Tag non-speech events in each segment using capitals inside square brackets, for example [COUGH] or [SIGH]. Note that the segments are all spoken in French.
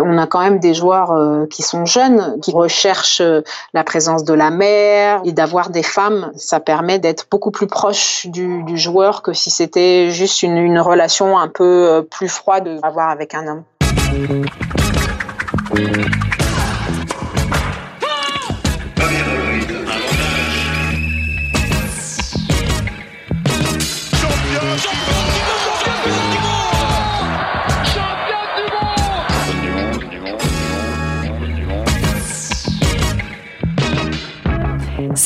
On a quand même des joueurs euh, qui sont jeunes, qui recherchent euh, la présence de la mère et d'avoir des femmes. Ça permet d'être beaucoup plus proche du, du joueur que si c'était juste une, une, relation un peu euh, plus froide à avoir avec un homme.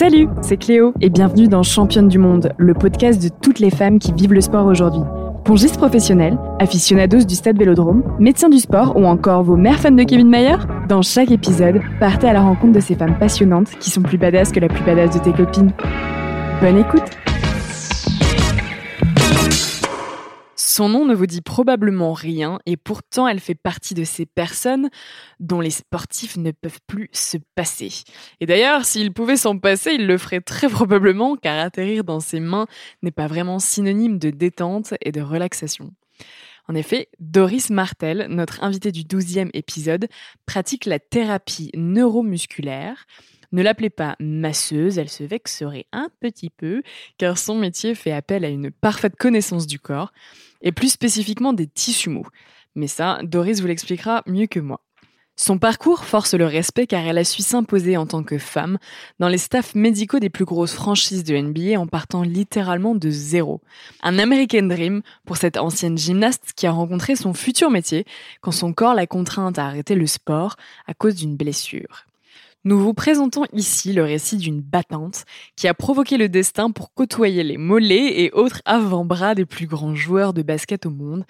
Salut, c'est Cléo et bienvenue dans Championne du Monde, le podcast de toutes les femmes qui vivent le sport aujourd'hui. Pongistes professionnels, aficionados du stade Vélodrome, médecins du sport ou encore vos mères fans de Kevin Mayer Dans chaque épisode, partez à la rencontre de ces femmes passionnantes qui sont plus badass que la plus badass de tes copines. Bonne écoute Son nom ne vous dit probablement rien et pourtant elle fait partie de ces personnes dont les sportifs ne peuvent plus se passer. Et d'ailleurs, s'ils pouvaient s'en passer, ils le feraient très probablement car atterrir dans ses mains n'est pas vraiment synonyme de détente et de relaxation. En effet, Doris Martel, notre invitée du 12e épisode, pratique la thérapie neuromusculaire, ne l'appelez pas masseuse, elle se vexerait un petit peu, car son métier fait appel à une parfaite connaissance du corps, et plus spécifiquement des tissus mous. Mais ça, Doris vous l'expliquera mieux que moi. Son parcours force le respect car elle a su s'imposer en tant que femme dans les staffs médicaux des plus grosses franchises de NBA en partant littéralement de zéro. Un American Dream pour cette ancienne gymnaste qui a rencontré son futur métier quand son corps l'a contrainte à arrêter le sport à cause d'une blessure. Nous vous présentons ici le récit d'une battante qui a provoqué le destin pour côtoyer les mollets et autres avant-bras des plus grands joueurs de basket au monde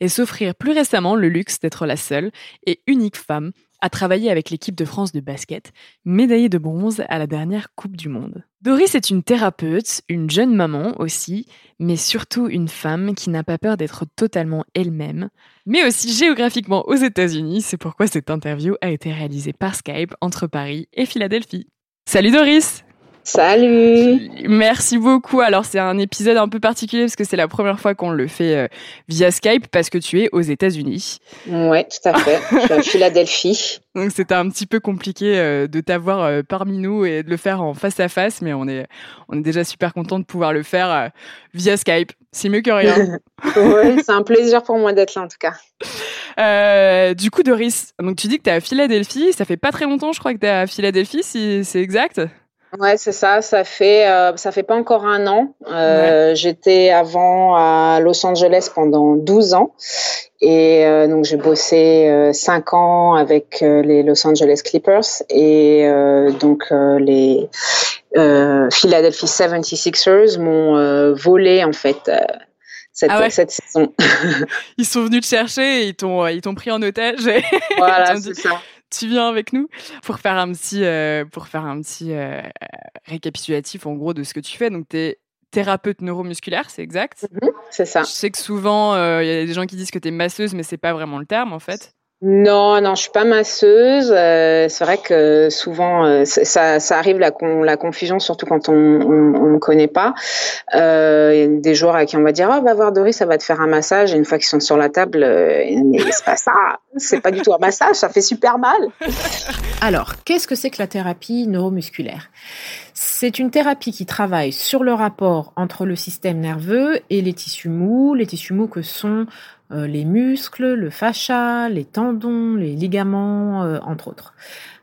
et s'offrir plus récemment le luxe d'être la seule et unique femme a travaillé avec l'équipe de France de basket, médaillée de bronze à la dernière Coupe du Monde. Doris est une thérapeute, une jeune maman aussi, mais surtout une femme qui n'a pas peur d'être totalement elle-même, mais aussi géographiquement aux États-Unis, c'est pourquoi cette interview a été réalisée par Skype entre Paris et Philadelphie. Salut Doris Salut Merci beaucoup. Alors c'est un épisode un peu particulier parce que c'est la première fois qu'on le fait euh, via Skype parce que tu es aux États-Unis. Ouais, tout à fait. [LAUGHS] Je suis à Philadelphie. Donc c'était un petit peu compliqué euh, de t'avoir euh, parmi nous et de le faire en face à face, mais on est, on est déjà super content de pouvoir le faire via Skype. C'est mieux que rien. [LAUGHS] c'est un plaisir pour moi d'être là en tout cas. [LAUGHS] du coup, Doris, donc tu dis que tu es à Philadelphie. Ça fait pas très longtemps, je crois, que tu es à Philadelphie, si c'est exact. Ouais, c'est ça. Ça fait euh, ça fait pas encore un an. Euh, J'étais avant à Los Angeles pendant 12 ans et euh, donc j'ai bossé 5 euh, ans avec euh, les Los Angeles Clippers et donc les Philadelphia 76ers m'ont volé en fait. Cette, ah cette, saison. [LAUGHS] ils sont venus te chercher et ils t'ont ils t'ont pris en otage. Voilà, [LAUGHS] c'est ça tu viens avec nous pour faire un petit, euh, pour faire un petit euh, récapitulatif en gros de ce que tu fais. Donc, tu es thérapeute neuromusculaire, c'est exact mhm, C'est ça. Je sais que souvent, euh, il y a des gens qui disent que tu es masseuse, mais c'est pas vraiment le terme en fait. Non, non, je suis pas masseuse. Euh, c'est vrai que souvent euh, ça, ça, arrive la, la confusion, surtout quand on on connaît pas. Euh, y a des joueurs à qui on va dire oh va voir Doris, ça va te faire un massage. Et une fois qu'ils sont sur la table, c'est pas ça. C'est pas du tout un massage, ça fait super mal. Alors, qu'est-ce que c'est que la thérapie neuromusculaire? C'est une thérapie qui travaille sur le rapport entre le système nerveux et les tissus mous, les tissus mous que sont euh, les muscles, le fascia, les tendons, les ligaments, euh, entre autres.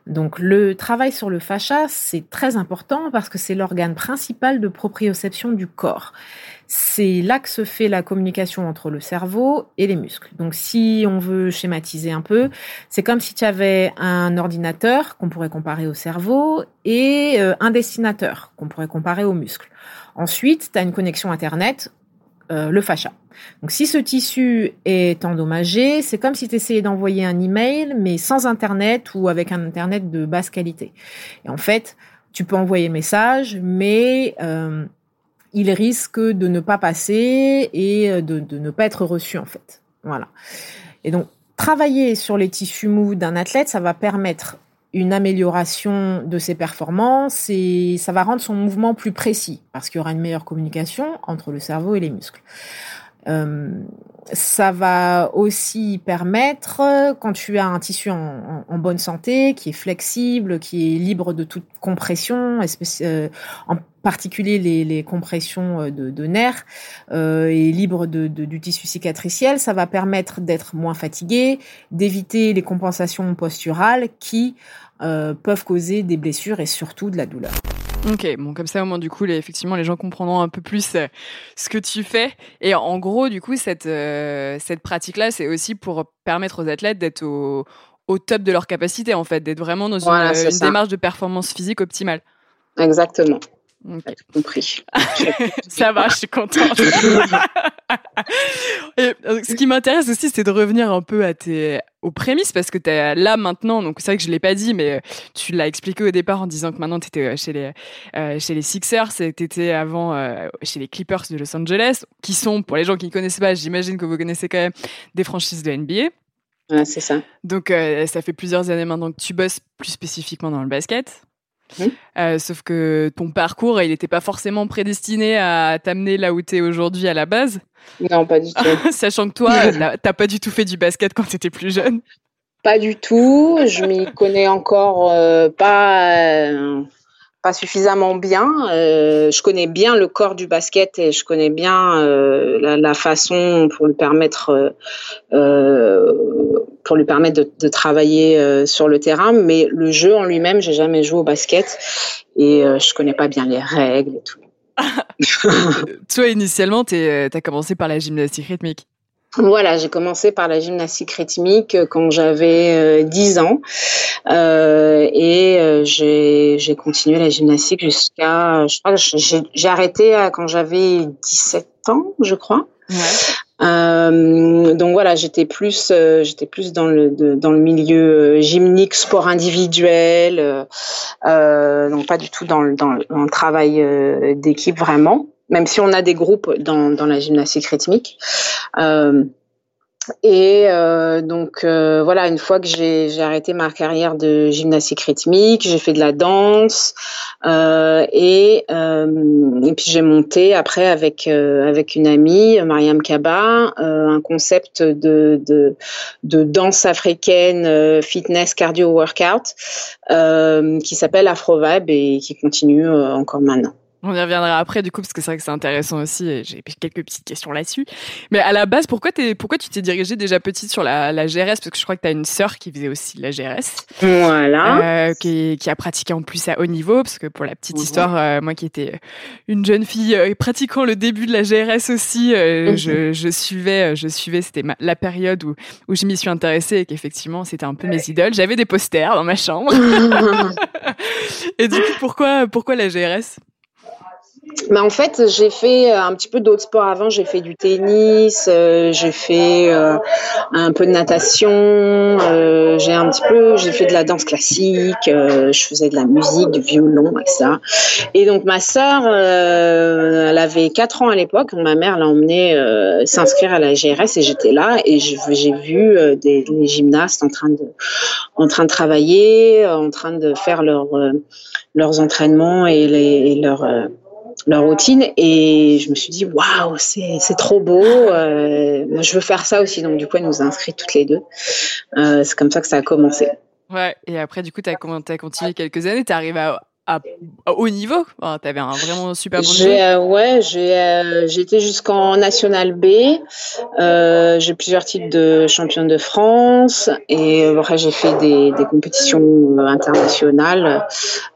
Donc le travail sur le fascia, c'est très important parce que c'est l'organe principal de proprioception du corps. C'est là que se fait la communication entre le cerveau et les muscles. Donc si on veut schématiser un peu, c'est comme si tu avais un ordinateur qu'on pourrait comparer au cerveau et euh, un destinateur qu'on pourrait comparer aux muscles. Ensuite, tu as une connexion Internet euh, le fascia. Donc si ce tissu est endommagé, c'est comme si tu essayais d'envoyer un email, mais sans Internet ou avec un Internet de basse qualité. Et en fait, tu peux envoyer message, mais euh, il risque de ne pas passer et de, de ne pas être reçu en fait. Voilà. Et donc, travailler sur les tissus mous d'un athlète, ça va permettre une amélioration de ses performances et ça va rendre son mouvement plus précis parce qu'il y aura une meilleure communication entre le cerveau et les muscles. Ça va aussi permettre, quand tu as un tissu en, bonne santé, qui est flexible, qui est libre de toute compression, en particulier les, compressions de, nerfs, et libre de, du tissu cicatriciel, ça va permettre d'être moins fatigué, d'éviter les compensations posturales qui peuvent causer des blessures et surtout de la douleur. Ok, bon comme ça au moins du coup les, effectivement les gens comprendront un peu plus euh, ce que tu fais et en gros du coup cette euh, cette pratique là c'est aussi pour permettre aux athlètes d'être au, au top de leur capacité en fait d'être vraiment dans une, une démarche de performance physique optimale. Exactement. Okay. [LAUGHS] compris. ça va, je suis contente. [LAUGHS] et, euh, ce qui m'intéresse aussi, c'est de revenir un peu à tes, aux prémices, parce que tu es là maintenant, donc c'est vrai que je l'ai pas dit, mais euh, tu l'as expliqué au départ en disant que maintenant tu étais euh, chez les, euh, chez les Sixers tu étais avant chez les Clippers de Los Angeles, qui sont, pour les gens qui ne connaissent pas, j'imagine que vous connaissez quand même des franchises de NBA. Ouais, c'est ça. Donc, ça fait plusieurs années maintenant que tu bosses plus spécifiquement dans le basket. Euh, sauf que ton parcours, il n'était pas forcément prédestiné à t'amener là où tu es aujourd'hui à la base. Non, pas du tout. [LAUGHS] Sachant que toi, [LAUGHS] t'as pas du tout fait du basket quand tu étais plus jeune. Pas du tout. Je m'y connais encore euh, pas. Euh, pas suffisamment bien. Euh, je connais bien le corps du basket et je connais bien euh, la, la, façon pour lui permettre euh, pour lui permettre de, de travailler sur le terrain. Mais le jeu en lui-même, j'ai jamais joué au basket et je connais pas bien les règles et tout. [LAUGHS] [LAUGHS] Toi, initialement, tu as commencé par la gymnastique rythmique. Voilà, j'ai commencé par la gymnastique rythmique euh, quand j'avais 10 euh, ans euh, et euh, j'ai continué la gymnastique jusqu'à, je crois que j'ai arrêté quand j'avais 17 ans, je crois. Ouais. Euh, donc voilà, j'étais plus, j'étais plus dans le dans le milieu gymnique, sport individuel, euh, donc pas du tout dans le dans le travail d'équipe vraiment même si on a des groupes dans, dans la gymnastique rythmique. Euh, et euh, donc euh, voilà, une fois que j'ai arrêté ma carrière de gymnastique rythmique, j'ai fait de la danse euh, et, euh, et puis j'ai monté après avec euh, avec une amie, Mariam Kaba, un concept de, de, de danse africaine, fitness, cardio workout, qui s'appelle Afrovibe et qui continue encore maintenant. On y reviendra après du coup parce que c'est vrai que c'est intéressant aussi et j'ai quelques petites questions là-dessus. Mais à la base, pourquoi, es, pourquoi tu t'es dirigée déjà petite sur la, la GRS Parce que je crois que tu as une sœur qui faisait aussi la GRS. Voilà. Euh, qui, qui, a pratiqué en plus à haut niveau parce que pour la petite mhm. histoire, euh, moi qui étais une jeune fille euh, pratiquant le début de la GRS aussi, mhm. je, je, suivais, je suivais, c'était la période où, où je m'y suis intéressée et qu'effectivement c'était un peu mes idoles. J'avais des posters dans ma chambre. [LAUGHS] [LAUGHS] et du coup, pourquoi, pourquoi la GRS bah en fait, j'ai fait euh, un petit peu d'autres sports avant. J'ai fait du tennis, euh, j'ai fait euh, un peu de natation, euh, j'ai un petit peu, j'ai fait de la danse classique, je faisais de la musique, du violon, etc. Et donc ma sœur, elle avait 4 ans à l'époque. Ma mère l'a emmenée s'inscrire à la GRS et j'étais là et j'ai vu des les gymnastes en train de, en train de travailler, en train de faire leur, leurs entraînements et, les, et leurs leur routine et je me suis dit waouh c'est c'est trop beau euh, moi je veux faire ça aussi. Donc du coup elle nous a inscrit toutes les deux. Euh, c'est comme ça que ça a commencé. Ouais et après du coup tu as, continué quelques années tu à à, haut niveau Tu avais un vraiment super bon niveau euh, Ouais, j'ai euh, été jusqu'en National B. Euh, j'ai plusieurs titres de championne de France et après j'ai fait des, des, compétitions euh, internationales.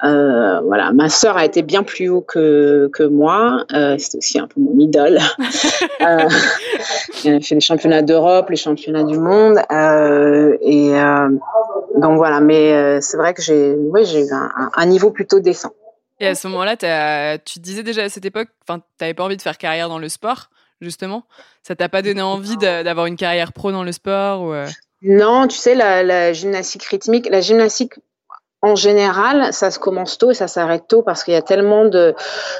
Euh, voilà, ma sœur a été bien plus haut que, que moi. C'est aussi un peu mon idole. [LAUGHS] elle a fait les championnats d'Europe, les championnats du monde et donc voilà. Mais c'est vrai que j'ai ouais, j'ai eu un, un niveau plutôt Et à ce moment-là, tu te disais déjà à cette époque, enfin, tu n'avais pas envie de faire carrière dans le sport, justement Ça t'a pas donné envie d'avoir une carrière pro dans le sport ou euh? Non, tu sais, la, gymnastique rythmique, la gymnastique en général, ça se commence tôt et ça s'arrête tôt parce qu'il y a tellement de,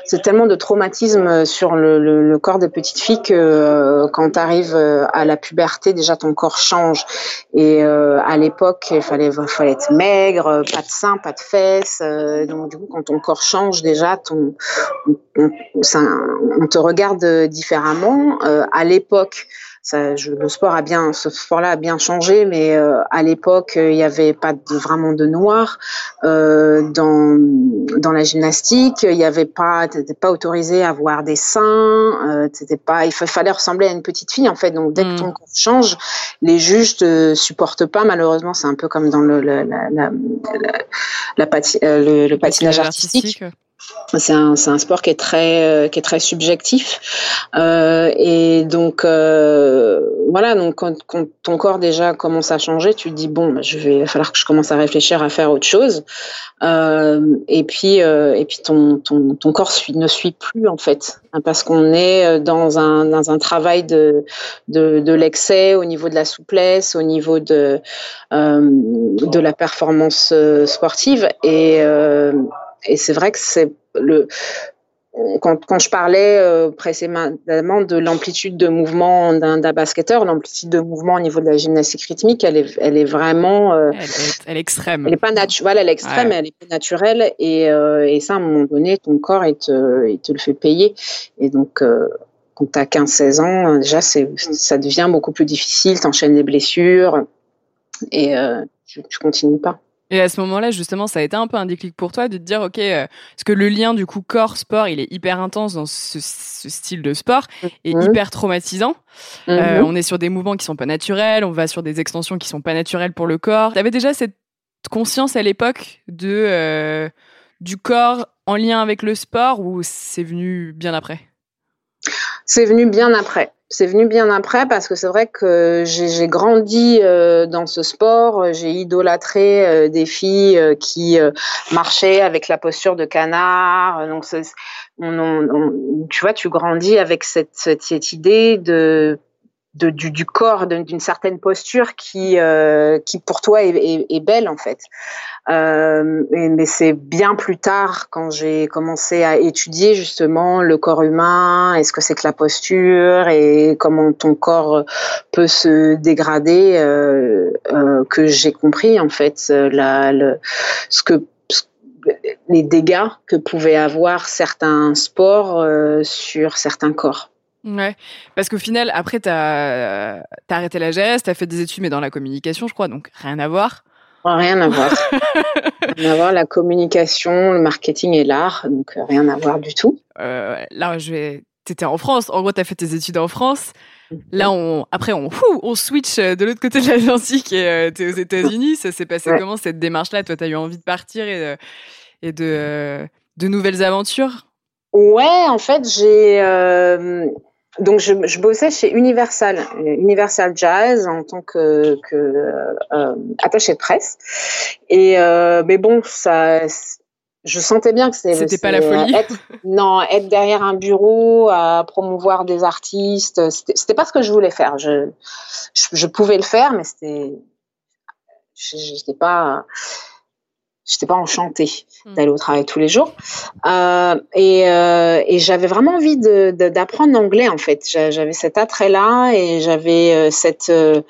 c'est tellement de traumatisme sur le, le, le, corps des petites filles que euh, quand tu arrives euh, à la puberté, déjà ton corps change. Et euh, à l'époque, il fallait, fallait être maigre, pas de seins, pas de fesses. Euh, donc du coup, quand ton corps change, déjà, ton, on, ça, on te regarde différemment. à l'époque, ça, je, le sport a bien, ce sport-là a bien changé, mais euh, à l'époque, il n'y avait pas de, vraiment de noir euh, dans dans la gymnastique. Il n'y avait pas, t'étais pas autorisé à avoir des seins. Euh, pas, il fallait ressembler à une petite fille en fait. Donc dès que ton corps change, les juges te supportent pas. Malheureusement, c'est un peu comme dans le la, la, la, pati, le, le, patinage artistique. artistique c'est un, sport qui est très euh, qui est très subjectif. Euh, et donc euh, voilà donc quand, ton corps déjà commence à changer tu te dis bon bah, je vais falloir que je commence à réfléchir à faire autre chose. Et puis et puis ton, ton, ton corps suit, ne suit plus en fait hein, parce qu'on est dans un dans un travail de de, de l'excès au niveau de la souplesse au niveau de de la performance sportive. Et et c'est vrai que c'est le quand, quand, je parlais euh, précédemment de l'amplitude de mouvement d'un basketteur, l'amplitude de mouvement au niveau de la gymnastique rythmique, elle est, elle est vraiment. Euh, elle, est, elle, est, extrême. Elle est pas naturelle. Voilà, elle est extrême, ouais. elle est pas naturelle. Et, euh, et, ça, à un moment donné, ton corps, il te, il te le fait payer. Et donc, euh, quand tu as 15-16 ans, déjà, ça devient beaucoup plus difficile. Tu enchaînes des blessures et tu, tu continues pas. Et à ce moment-là, justement, ça a été un peu un déclic pour toi de te dire, ok, euh, parce que le lien du coup corps-sport, il est hyper intense dans ce, ce style de sport et mmh. hyper traumatisant. Mmh. Euh, on est sur des mouvements qui sont pas naturels, on va sur des extensions qui sont pas naturelles pour le corps. Tu avais déjà cette conscience à l'époque de euh, du corps en lien avec le sport ou c'est venu bien après? C'est venu bien après c'est venu bien après parce que c'est vrai que j'ai grandi euh, dans ce sport. J'ai idolâtré euh, des filles euh, qui marchaient avec la posture de canard. Donc, on, on, on, tu vois, tu grandis avec cette, cette, cette idée de de, du, du, corps, d'une certaine posture qui, euh, qui pour toi est, est, est, belle en fait. Euh, mais c'est bien plus tard quand j'ai commencé à étudier justement le corps humain, est-ce que c'est que la posture et comment ton corps peut se dégrader euh, euh que j'ai compris en fait la, le, ce que les dégâts que pouvaient avoir certains sports euh, sur certains corps. Ouais, parce qu'au final, après, tu as, arrêté la GS, tu as fait des études, mais dans la communication, je crois, donc rien à voir. Rien à voir. [LAUGHS] rien à voir, la communication, le marketing et l'art, donc rien à voir du tout. Euh, là, je vais. T'étais en France, en gros, tu as fait tes études en France. Là, on, après, on, on switch de l'autre côté de l'Atlantique et euh, tu es aux États-Unis. Ça s'est passé ouais. comment cette démarche-là? Toi, tu as eu envie de partir et de, et de, de nouvelles aventures? Ouais, en fait, j'ai. Euh, donc je, je, bossais chez Universal, Universal Jazz en tant que, que euh, attaché de presse. Et euh, mais bon, ça, je sentais bien que c'était pas la folie. Être, non, être derrière un bureau à promouvoir des artistes, c'était pas ce que je voulais faire. Je, je, je pouvais le faire, mais c'était, j'étais pas j'étais pas enchantée mmh. d'aller au travail tous les jours euh, et, euh, et j'avais vraiment envie d'apprendre l'anglais en fait j'avais cet attrait là et j'avais euh, cette euh,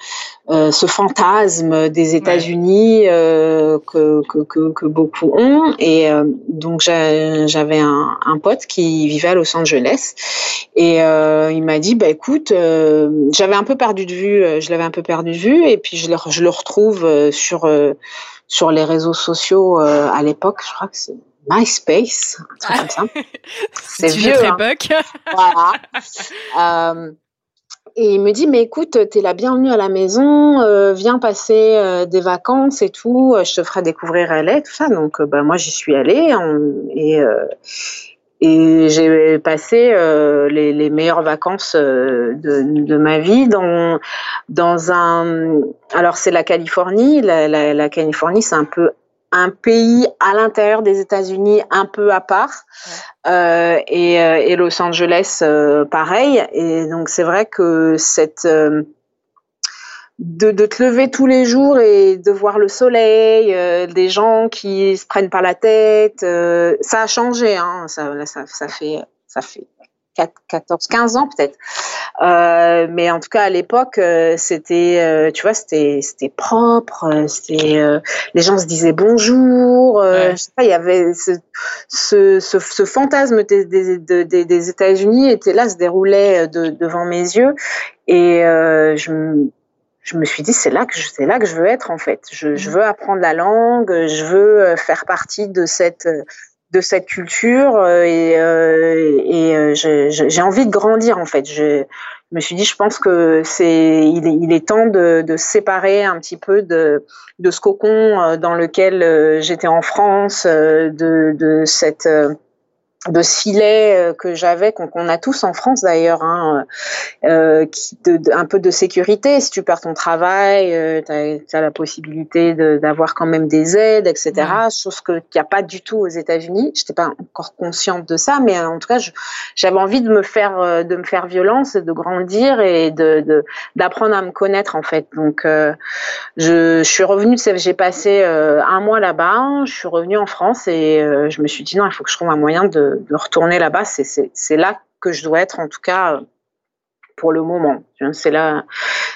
euh, ce fantasme des États-Unis. Euh, que, que, que, que, beaucoup ont et donc j'avais un, un, pote qui vivait à Los Angeles et il m'a dit bah écoute j'avais un peu perdu de vue je l'avais un peu perdu de vue et puis je le, je le retrouve sur sur les réseaux sociaux euh, à l'époque, je crois que c'est MySpace, un truc comme ça. [LAUGHS] C'est vieux. Hein. époque. [LAUGHS] voilà. Euh, et il me dit, mais écoute, t'es la bienvenue à la maison, euh, viens passer euh, des vacances et tout, je te ferai découvrir LA, tout ça. Donc, bah, moi, j'y suis allée on, et, et j'ai passé euh, les, les, meilleures vacances euh, de, de, ma vie dans dans un alors c'est la Californie la, la, la Californie c'est un peu un pays à l'intérieur des États-Unis un peu à part ouais. euh, et, euh, et, Los Angeles euh, pareil et donc c'est vrai que cette de, de, te lever tous les jours et de voir le soleil, euh, des gens qui se prennent pas la tête, euh, ça a changé. Hein, ça, ça, ça, fait, ça fait 14, 15 ans peut-être. Euh, mais en tout cas à l'époque, euh, c'était, euh, tu vois, c'était, c'était propre. C'était, les gens se disaient bonjour. Je sais pas, il y avait ce, ce, ce, ce fantasme des, des, des, des États-Unis était là, se déroulait de, devant mes yeux, et je je me suis dit c'est là que je, c'est là que je veux être en fait. Je, je, mmh. veux apprendre la langue, je veux faire partie de cette de cette culture euh, et, euh, et euh, j'ai envie de grandir en fait. Je, me suis dit, je pense que c'est il est, il est temps de, de séparer un petit peu de, de ce cocon dans lequel j'étais en France, de, de cette de filet euh, que j'avais, qu'on a tous en France d'ailleurs, hein, euh, qui, de, un peu de sécurité. Si tu perds ton travail, euh, tu as, la possibilité d'avoir quand même des aides, etc. Chose qu'il n'y a pas du tout aux États-Unis. Je n'étais pas encore consciente de ça, mais en tout cas, j'avais envie de me faire euh, de me faire violence, de grandir et de d'apprendre à me connaître en fait. Donc, euh, je, je, suis revenue, j'ai passé un mois là-bas. Je suis revenue en France et je me suis dit non, il faut que je trouve un moyen de de, retourner là-bas. C'est là que je dois être, en tout cas, pour le moment. C'est là,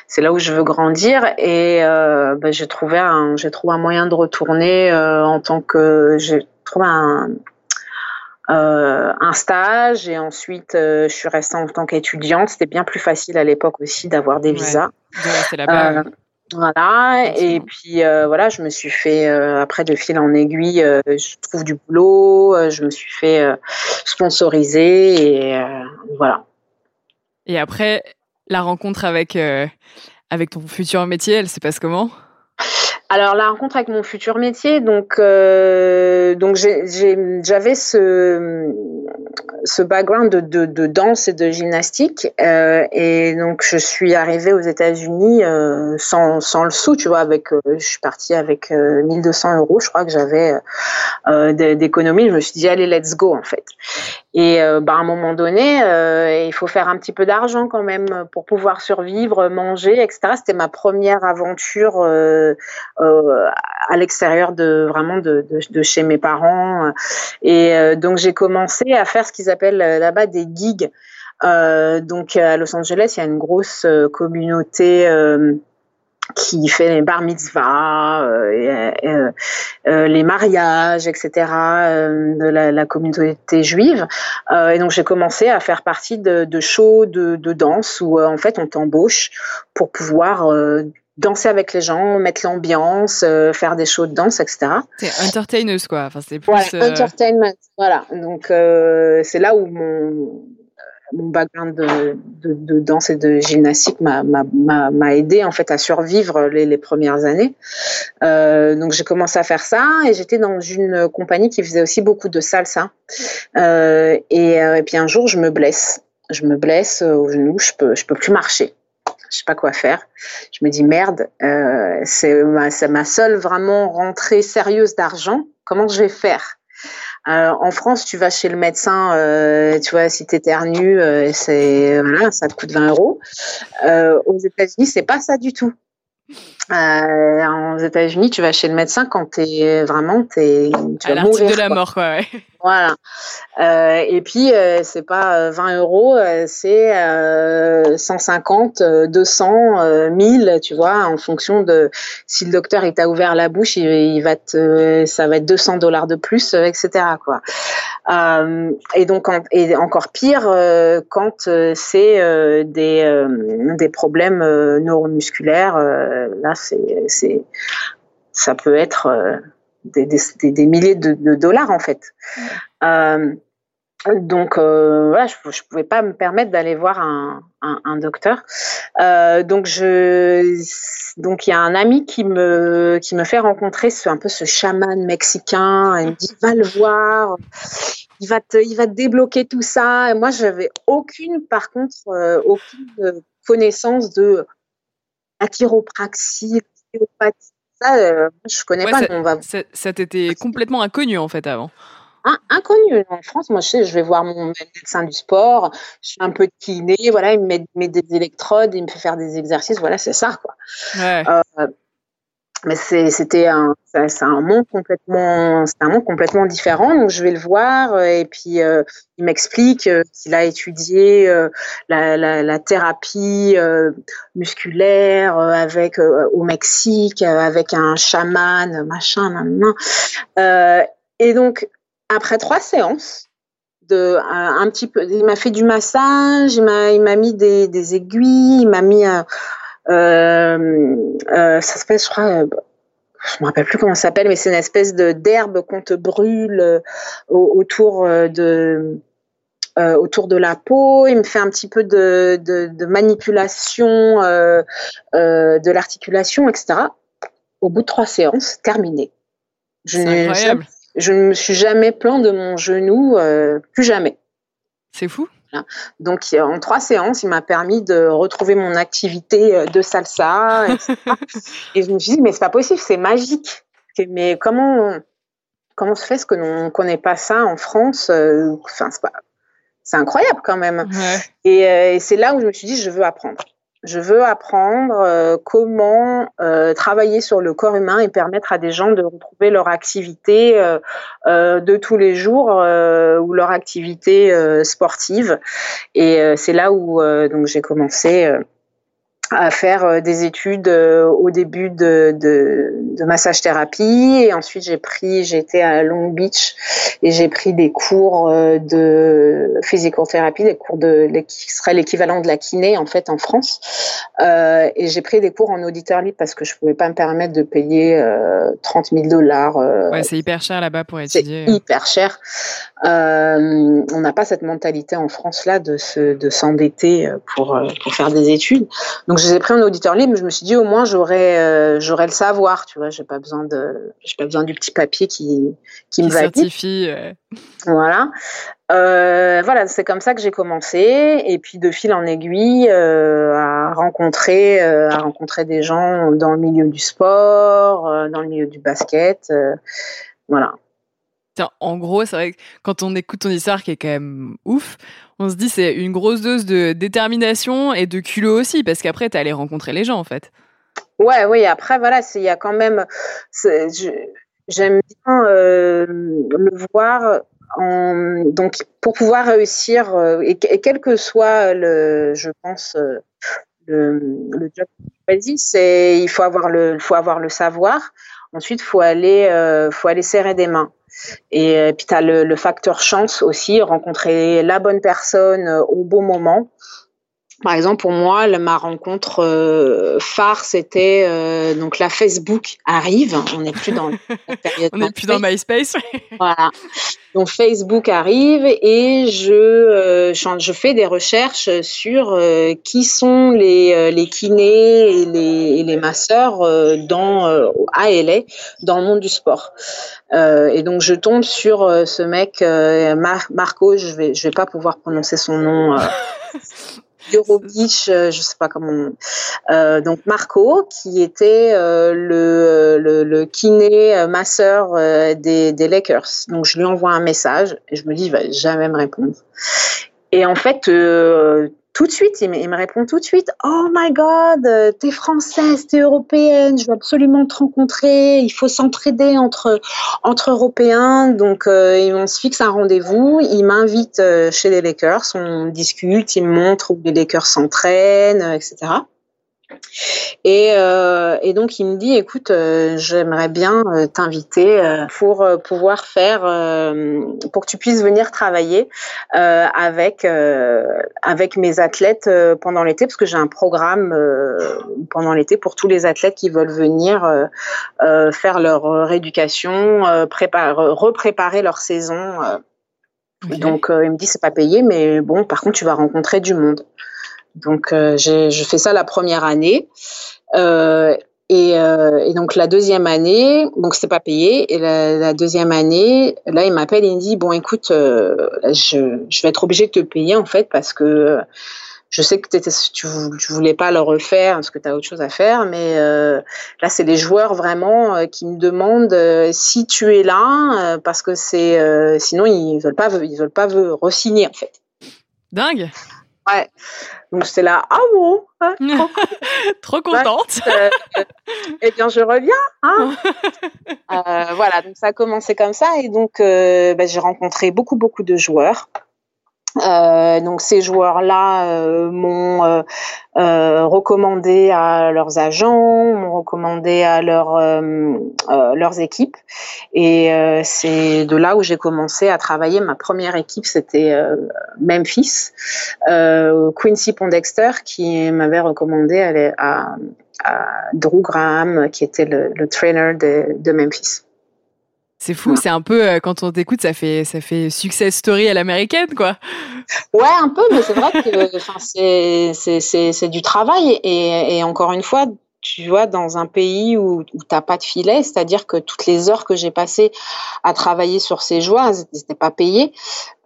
c'est là où je veux grandir et euh, ben, j'ai trouvé un, j'ai trouvé un moyen de retourner euh, en tant que j'ai trouvé un, euh, un stage et ensuite je suis restée en tant qu'étudiante. C'était bien plus facile à l'époque aussi d'avoir des visas. là-bas. Voilà, et puis euh, voilà, je me suis fait euh, après de fil en aiguille, euh, je trouve du boulot, je me suis fait sponsoriser et voilà. Et après la rencontre avec avec ton futur métier, elle se passe comment? Alors la rencontre avec mon futur métier, donc euh, donc j'avais ce ce background de, de, danse et de gymnastique euh, et donc je suis arrivée aux États-Unis euh, sans, sans le sou, tu vois, avec je suis partie avec 1200 euros, je crois que j'avais d'économie. Je me suis dit allez let's go en fait. Et bah, à un moment donné, il faut faire un petit peu d'argent quand même pour pouvoir survivre, manger, etc. C'était ma première aventure euh, à l'extérieur de vraiment de, de, chez mes parents. Et euh, donc j'ai commencé à faire ce qu'ils appellent euh, là-bas des gigs. donc à Los Angeles, il y a une grosse communauté qui fait les bar mitzvahs, les mariages, etc. de la, communauté juive. et donc j'ai commencé à faire partie de, de shows de, de danse où en fait on t'embauche pour pouvoir danser avec les gens, mettre l'ambiance, euh, faire des shows de danse, etc. C'est entertaineuse quoi. Enfin, c'est plus. Voilà, euh, entertainment. Voilà. Donc euh, c'est là où mon mon background de, danse et de gymnastique m'a aidé en fait à survivre les, premières années. Euh, donc j'ai commencé à faire ça et j'étais dans une compagnie qui faisait aussi beaucoup de salsa. Euh, et, et puis un jour je me blesse, je me blesse au genou, je peux je peux plus marcher je sais pas quoi faire. Je me dis merde, euh, c'est ma, ma, seule vraiment rentrée sérieuse d'argent. Comment je vais faire? Euh, En France, tu vas chez le médecin, euh, tu vois, si tu éternues, euh, c'est voilà, ça te coûte 20 euros. Euh, aux États-Unis, c'est pas ça du tout. Euh, aux États-Unis, tu vas chez le médecin quand t'es vraiment t'es tu vas mourir. de la mort, quoi. Ouais. Voilà. Euh, et puis, euh, c'est pas 20 euh, euros, c'est 150, 200, 1000, tu vois, en fonction de si le docteur il t'a ouvert la bouche, il, va te, ça va être 200 dollars de plus, etc. Quoi. et donc, et encore pire quand c'est des, des problèmes neuromusculaires. là, c'est, c'est, ça peut être des, des, des, milliers de, de, dollars en fait. Euh, donc euh, voilà, je, je pouvais pas me permettre d'aller voir un, un, un docteur. Euh, donc je, donc il y a un ami qui me qui me fait rencontrer ce un peu ce chaman mexicain. Il me dit va le voir, il va te il va te débloquer tout ça. Et moi j'avais aucune par contre euh, aucune connaissance de la chiropraxie, la ça, euh, je connais pas. Ça, ça, t'était complètement inconnu en fait avant. inconnu en France. Moi, je sais, je vais voir mon médecin du sport, je suis un peu kiné, voilà, il me met, des électrodes, il me fait faire des exercices, voilà, c'est ça, quoi. Ouais. Euh, mais c'était un, c'est un monde complètement, c'est un monde complètement différent. Donc je vais le voir euh, et puis euh, il m'explique euh, qu'il a étudié la, thérapie musculaire avec au Mexique avec un chaman, machin, nan, et donc après trois séances de un, petit peu, il m'a fait du massage, il m'a mis des, des aiguilles, il m'a mis ça s'appelle, je crois, euh, je me rappelle plus comment ça s'appelle, mais c'est une espèce de d'herbe qu'on te brûle autour de autour de la peau. Il me fait un petit peu de, de, manipulation de l'articulation, etc. Au bout de trois séances, terminé. Je, je ne me suis jamais plaint de mon genou, plus jamais. C'est fou. Donc, en trois séances, il m'a permis de retrouver mon activité euh, de salsa. et [LAUGHS] je me suis dit, mais c'est pas possible, c'est magique. Mais comment, comment se fait-ce que l'on ne connaît pas ça en France euh, Enfin, c'est incroyable quand même. Et, euh, et c'est là où je me suis dit, je veux apprendre je veux apprendre euh, comment euh, travailler sur le corps humain et permettre à des gens de retrouver leur activité euh, de tous les jours ou leur activité sportive. Et c'est là où donc j'ai commencé à faire euh, des études euh, au début de, de, de massage thérapie. Et ensuite j'ai pris j'étais à Long Beach et j'ai pris des cours euh, de physicothérapie des cours de qui serait l'équivalent de la kiné en fait en France. Euh, et j'ai pris des cours en auditeur libre parce que je pouvais pas me permettre de payer euh, 30 000 dollars ouais c'est hyper cher là-bas pour étudier. c'est hyper cher. On n'a pas cette mentalité en France là de se de s'endetter pour pour faire des études. Donc je les ai pris en auditeur libre, mais je me suis dit au moins j'aurais euh, j'aurais le savoir, tu vois, j'ai pas besoin de j'ai pas besoin du petit papier qui qui, me certifie. Voilà. Euh, voilà, c'est comme ça que j'ai commencé et puis de fil en aiguille euh, à rencontrer à rencontrer des gens dans le milieu du sport, dans le milieu du basket, voilà. En gros, c'est vrai que quand on écoute ton histoire qui est quand même ouf, on se dit c'est une grosse dose de détermination et de culot aussi, parce qu'après, tu allé rencontrer les gens en fait. Ouais, oui, après, voilà, il y a quand même. J'aime bien euh, le voir. Donc, pour pouvoir réussir, euh, et, quel que soit le, je pense, euh, le, job que tu c'est il faut avoir le, faut avoir le savoir. Ensuite, faut aller, faut aller serrer des mains. Et euh, puis tu as le, facteur chance aussi, rencontrer la bonne personne euh, au bon moment. Par exemple, pour moi, ma rencontre euh, phare, c'était euh, donc la Facebook arrive. On n'est plus dans la [LAUGHS] période. On n'est plus dans MySpace. [LAUGHS] voilà. Donc Facebook arrive et je euh, je fais des recherches sur qui sont les les kinés et les, et les masseurs dans à LA dans le monde du sport. et donc je tombe sur ce mec Marco. Je vais je vais pas pouvoir prononcer son nom. [LAUGHS] Eurobeach, euh, je sais pas comment. Euh, donc Marco, qui était euh, le, le, le, kiné masseur des, des, Lakers. Donc je lui envoie un message et je me dis il va jamais me répondre. Et en fait, tout de suite, il me, répond tout de suite Oh my God, euh, t'es française, t'es européenne, je veux absolument te rencontrer. Il faut s'entraider entre entre Européens. Donc, euh, on se fixe un rendez-vous. Il m'invite euh, chez les Lakers, on discute, il me montre où les Lakers s'entraînent, etc. Et, euh, et, donc il me dit, écoute, euh, j'aimerais bien euh, t'inviter pour pouvoir faire, pour que tu puisses venir travailler avec avec mes athlètes pendant l'été, parce que j'ai un programme pendant l'été pour tous les athlètes qui veulent venir faire leur rééducation, préparer, repréparer leur saison. Donc il me dit, c'est pas payé, mais bon, par contre, tu vas rencontrer du monde. Donc, euh, je fais ça la première année. Euh, et, euh, et, donc la deuxième année, donc c'était pas payé. Et la, deuxième année, là, il m'appelle et il me dit bon, écoute, je, je, vais être obligé de te payer en fait parce que je sais que tu, tu voulais pas le refaire parce que tu as autre chose à faire, mais là, c'est les joueurs vraiment qui me demandent si tu es là, parce que c'est sinon ils veulent pas, ils veulent pas re-signer en fait. Dingue. Ouais. Donc j'étais là, ah bon, hein, trop, [LAUGHS] contente. Euh, eh bien, je reviens. Hein [LAUGHS] euh, voilà, donc ça a commencé comme ça et donc euh, bah, j'ai rencontré beaucoup beaucoup de joueurs. Euh, donc ces joueurs-là euh, m'ont euh, euh, recommandé à leurs agents, m'ont recommandé à leur, leurs équipes, et c'est de là où j'ai commencé à travailler. Ma première équipe, c'était Memphis, Quincy Pondexter, qui m'avait recommandé à, à, Drew Graham, qui était le, le trainer de, de Memphis. C'est fou, c'est un peu euh, quand on t'écoute, ça fait ça fait success story à l'américaine, quoi. Ouais, un peu, mais c'est vrai que c'est du travail et, encore une fois, tu vois, dans un pays où, où t'as pas de filet, c'est-à-dire que toutes les heures que j'ai passées à travailler sur ces joies, elles n'étaient pas payées,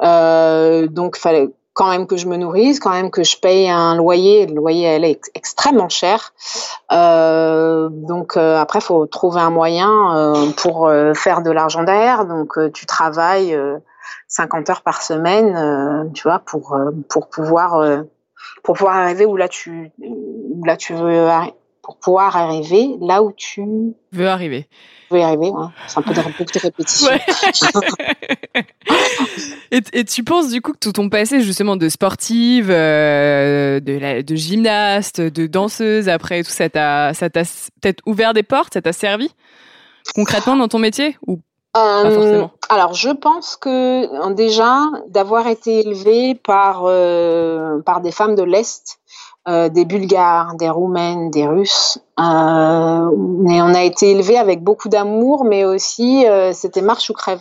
euh, donc fallait quand même que je me nourrisse, quand même que je paye un loyer. Le loyer, elle est extrêmement cher. Euh, donc euh, après, faut trouver un moyen euh, pour euh, faire de l'argent derrière. Donc tu travailles 50 heures par semaine, tu vois, pour pour pouvoir pour pouvoir arriver où là tu où là tu veux pour pouvoir arriver là où tu veux arriver. Veux arriver, c'est un peu de, de répétition. [LAUGHS] et, et, tu penses du coup que tout ton passé justement de sportive, euh, de, la, de gymnaste, de danseuse, après tout ça t'a ça t'a peut-être ouvert des portes, ça t'a servi concrètement dans ton métier ou euh, Alors je pense que déjà d'avoir été élevée par euh, par des femmes de l'est euh, des Bulgares, des Roumaines, des Russes. Euh, mais on a été élevés avec beaucoup d'amour, mais aussi euh, c'était marche ou crève.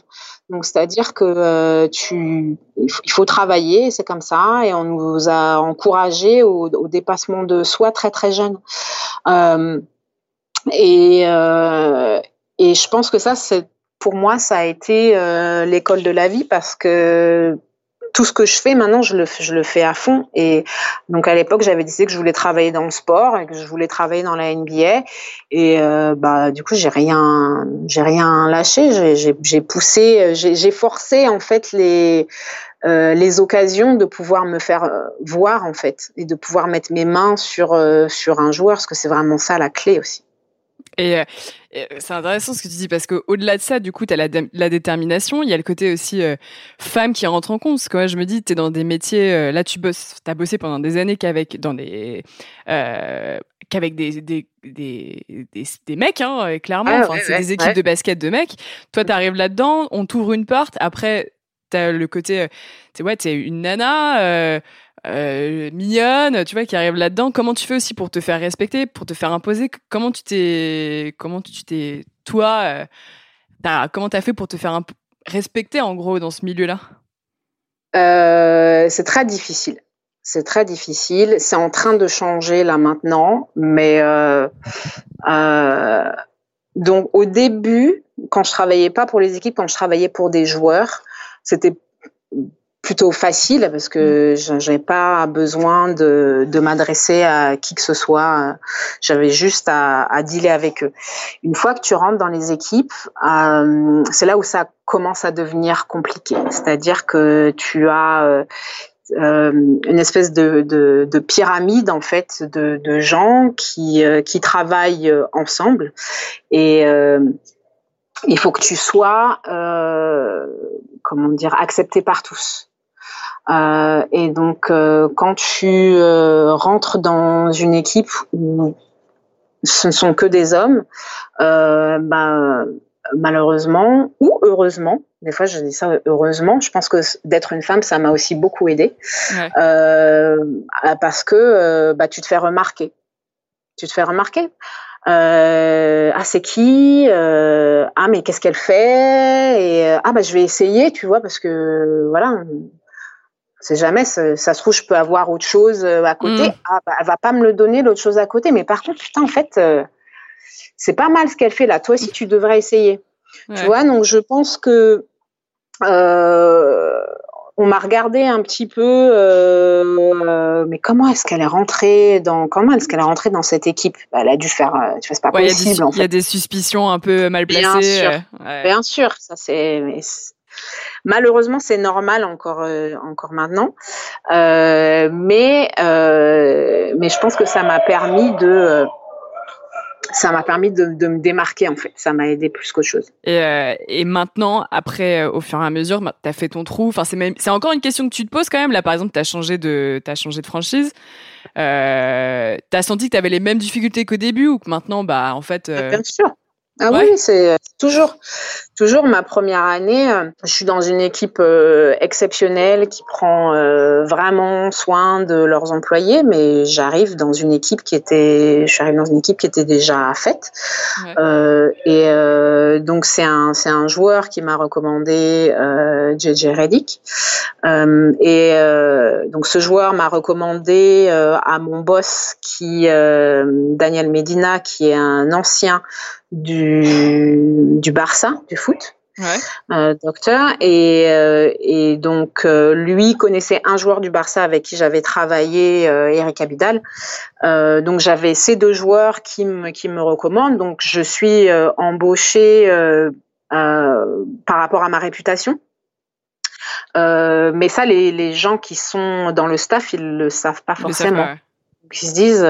Donc c'est-à-dire que euh, tu, il faut travailler, c'est comme ça, et on nous a encouragés au, au dépassement de soi très très jeune. et et je pense que ça, c'est pour moi, ça a été l'école de la vie parce que tout ce que je fais maintenant, je le, je le fais à fond. Et donc à l'époque, j'avais décidé que je voulais travailler dans le sport et que je voulais travailler dans la NBA. Et euh, bah du coup, j'ai rien, j'ai rien lâché. J'ai poussé, j'ai forcé en fait les euh, les occasions de pouvoir me faire euh, voir en fait et de pouvoir mettre mes mains sur euh, sur un joueur, parce que c'est vraiment ça la clé aussi. Et, euh, euh, c'est intéressant ce que tu dis parce que au-delà de ça, du coup, tu as la, la, détermination. Il y a le côté aussi euh, femme qui rentre en compte. Parce que moi, je me dis, tu es dans des métiers. là, tu bosses, tu as bossé pendant des années qu'avec dans des qu'avec des des, des, des, mecs, hein, clairement. Ah enfin, c'est des équipes de basket de mecs. Toi, tu arrives là-dedans, on t'ouvre une porte. Après, tu as le côté, tu ouais, es une nana. Euh, mignonne, tu vois, qui arrive là-dedans. Comment tu fais aussi pour te faire respecter, pour te faire imposer? Comment tu t'es, comment tu t'es, toi, euh, as, comment t'as fait pour te faire respecter en gros dans ce milieu-là? Euh, C'est très difficile. C'est très difficile. C'est en train de changer là maintenant, mais donc au début, quand je travaillais pas pour les équipes, quand je travaillais pour des joueurs, c'était plutôt facile parce que mm. je n'avais pas besoin de, de m'adresser à qui que ce soit. J'avais juste à, à, dealer avec eux. Une fois que tu rentres dans les équipes, euh, c'est là où ça commence à devenir compliqué. C'est-à-dire que tu as euh, euh une espèce de, de, de, pyramide en fait de, de gens qui, euh, qui travaillent ensemble et euh, il faut que tu sois comment dire accepté par tous euh, et donc, euh, quand tu euh, rentres dans une équipe où ce ne sont que des hommes, bah, malheureusement ou heureusement, des fois je dis ça heureusement, je pense que d'être une femme, ça m'a aussi beaucoup aidé parce que bah, tu te fais remarquer. Tu te fais remarquer. Euh, ah c'est qui euh, ah mais qu'est-ce qu'elle fait? Et ah bah je vais essayer tu vois parce que voilà jamais, ça, se trouve, je peux avoir autre chose euh, à côté. Mm. Ah, bah, elle va pas me le donner, l'autre chose à côté. Mais par contre, putain, en fait, euh, c'est pas mal ce qu'elle fait là. Toi aussi, tu devrais essayer. Tu vois, donc je pense que euh, on m'a regardé un petit peu, euh, mais comment est-ce qu'elle est rentrée dans comment est-ce qu'elle est rentrée dans cette équipe? Bah, Elle a dû faire, tu vois, c'est pas possible. Il y, a des suspicions un peu mal placées. Bien sûr, bien sûr, ça c'est. Malheureusement, c'est normal encore encore maintenant, mais mais je pense que ça m'a permis de ça m'a permis de, me démarquer en fait. Ça m'a aidé plus qu'autre chose. Et, euh, et, maintenant, après, euh, au fur et à mesure, bah, tu as fait ton trou. Enfin, c'est, c'est encore une question que tu te poses quand même. Là, par exemple, tu as changé de, as changé de franchise. Euh, tu as senti que tu avais les mêmes difficultés qu'au début ou que maintenant, bah, en fait. Euh, Bien sûr. Ah oui, c'est toujours, toujours ma première année. Euh, je suis dans une équipe euh, exceptionnelle qui prend euh, vraiment soin de leurs employés, mais j'arrive dans une équipe qui était, je suis dans une équipe qui était déjà faite. et donc c'est un, c'est un joueur qui m'a recommandé JJ Reddick. et donc ce joueur m'a recommandé à mon boss qui, Daniel Medina, qui est un ancien du, du Barça, du foot. Euh, docteur. Et, euh, et donc euh, lui connaissait un joueur du Barça avec qui j'avais travaillé Eric Abidal. Donc j'avais ces deux joueurs qui me qui me recommandent. Donc je suis embauchée par rapport à ma réputation. Mais ça les, les gens qui sont dans le staff ils le savent pas forcément. ils se disent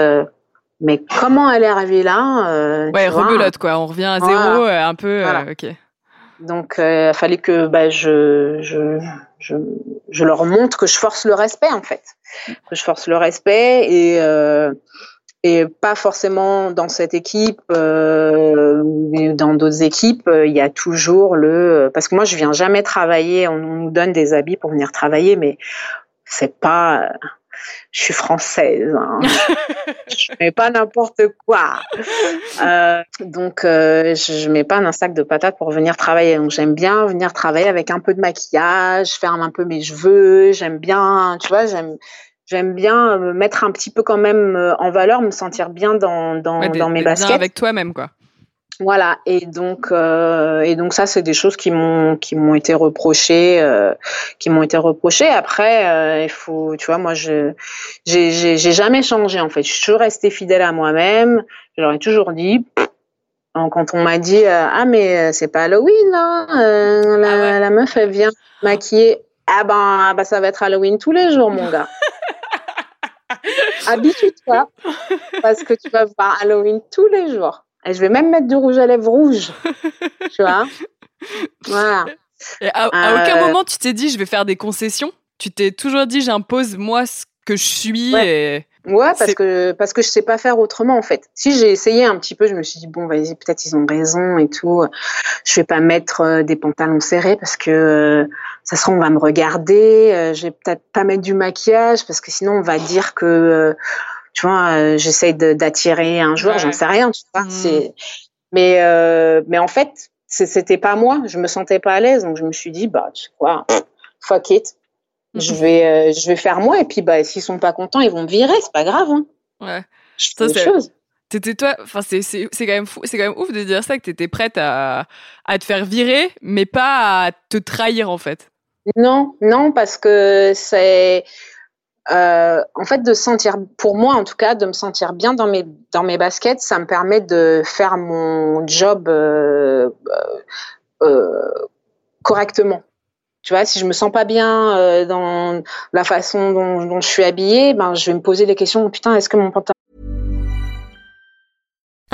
mais comment elle est arrivée là euh, Ouais, rebelote quoi. On revient à zéro, euh, un peu. Euh, ok. Donc, il fallait que bah, je, je, je, je, leur montre que je force le respect en fait, que je force le respect et et pas forcément dans cette équipe euh, ou dans d'autres équipes, il y a toujours le parce que moi je viens jamais travailler, on nous donne des habits pour venir travailler, mais c'est pas je suis française. Hein. [LAUGHS] je mets pas n'importe quoi. Euh, donc, euh, je, mets pas un sac de patates pour venir travailler. Donc, j'aime bien venir travailler avec un peu de maquillage, faire un peu mes cheveux. J'aime bien, tu vois, j'aime. J'aime bien me mettre un petit peu quand même euh, en valeur, me sentir bien dans, dans, dans mes baskets. Bien avec toi-même, quoi. Voilà, et donc euh, et donc ça c'est des choses qui m'ont qui m'ont été reprochées, euh, qui m'ont été reprochées. Après, euh, il faut, tu vois, moi je j'ai j'ai jamais changé en fait. Je suis toujours restée fidèle à moi-même. Je leur ai toujours dit. Quand on m'a dit ah mais c'est pas Halloween là, la, ah la, meuf elle vient maquiller. Ah ben ah bah ça va être Halloween tous les jours mon gars. [LAUGHS] Habitue-toi parce que tu vas voir Halloween tous les jours. Et je vais même mettre du rouge à lèvres rouge. [LAUGHS] tu vois Voilà. à, aucun euh, moment tu t'es dit je vais faire des concessions Tu t'es toujours dit j'impose moi ce que je suis ouais. Ouais, parce que parce que je sais pas faire autrement en fait. Si j'ai essayé un petit peu, je me suis dit bon, vas-y, peut-être ils ont raison et tout. Je vais pas mettre euh, des pantalons serrés parce que euh, ça sera on va me regarder. je vais peut-être pas mettre du maquillage parce que sinon on va dire que tu vois, euh, j'essaie d'attirer un joueur, j'en sais rien, tu vois. Mmh. Mais, euh, mais en fait, c'était pas moi, je me sentais pas à l'aise, donc je me suis dit, bah, tu sais quoi, fuck it. Je mmh. vais, euh, je vais faire moi, et puis, bah, s'ils sont pas contents, ils vont me virer, c'est pas grave, hein. Ouais. Je fais choses. T'étais toi, enfin c'est c'est c'est quand même fou, c'est quand même ouf de dire ça que t'étais prête à à te faire virer, mais pas à te trahir en fait. Non, non parce que c'est euh, en fait, de sentir, pour moi en tout cas, de me sentir bien dans mes dans mes baskets, ça me permet de faire mon job euh, euh, correctement. Tu vois, si je me sens pas bien dans la façon dont, dont, je suis habillée, ben je vais me poser des questions. Putain, est-ce que mon pantalon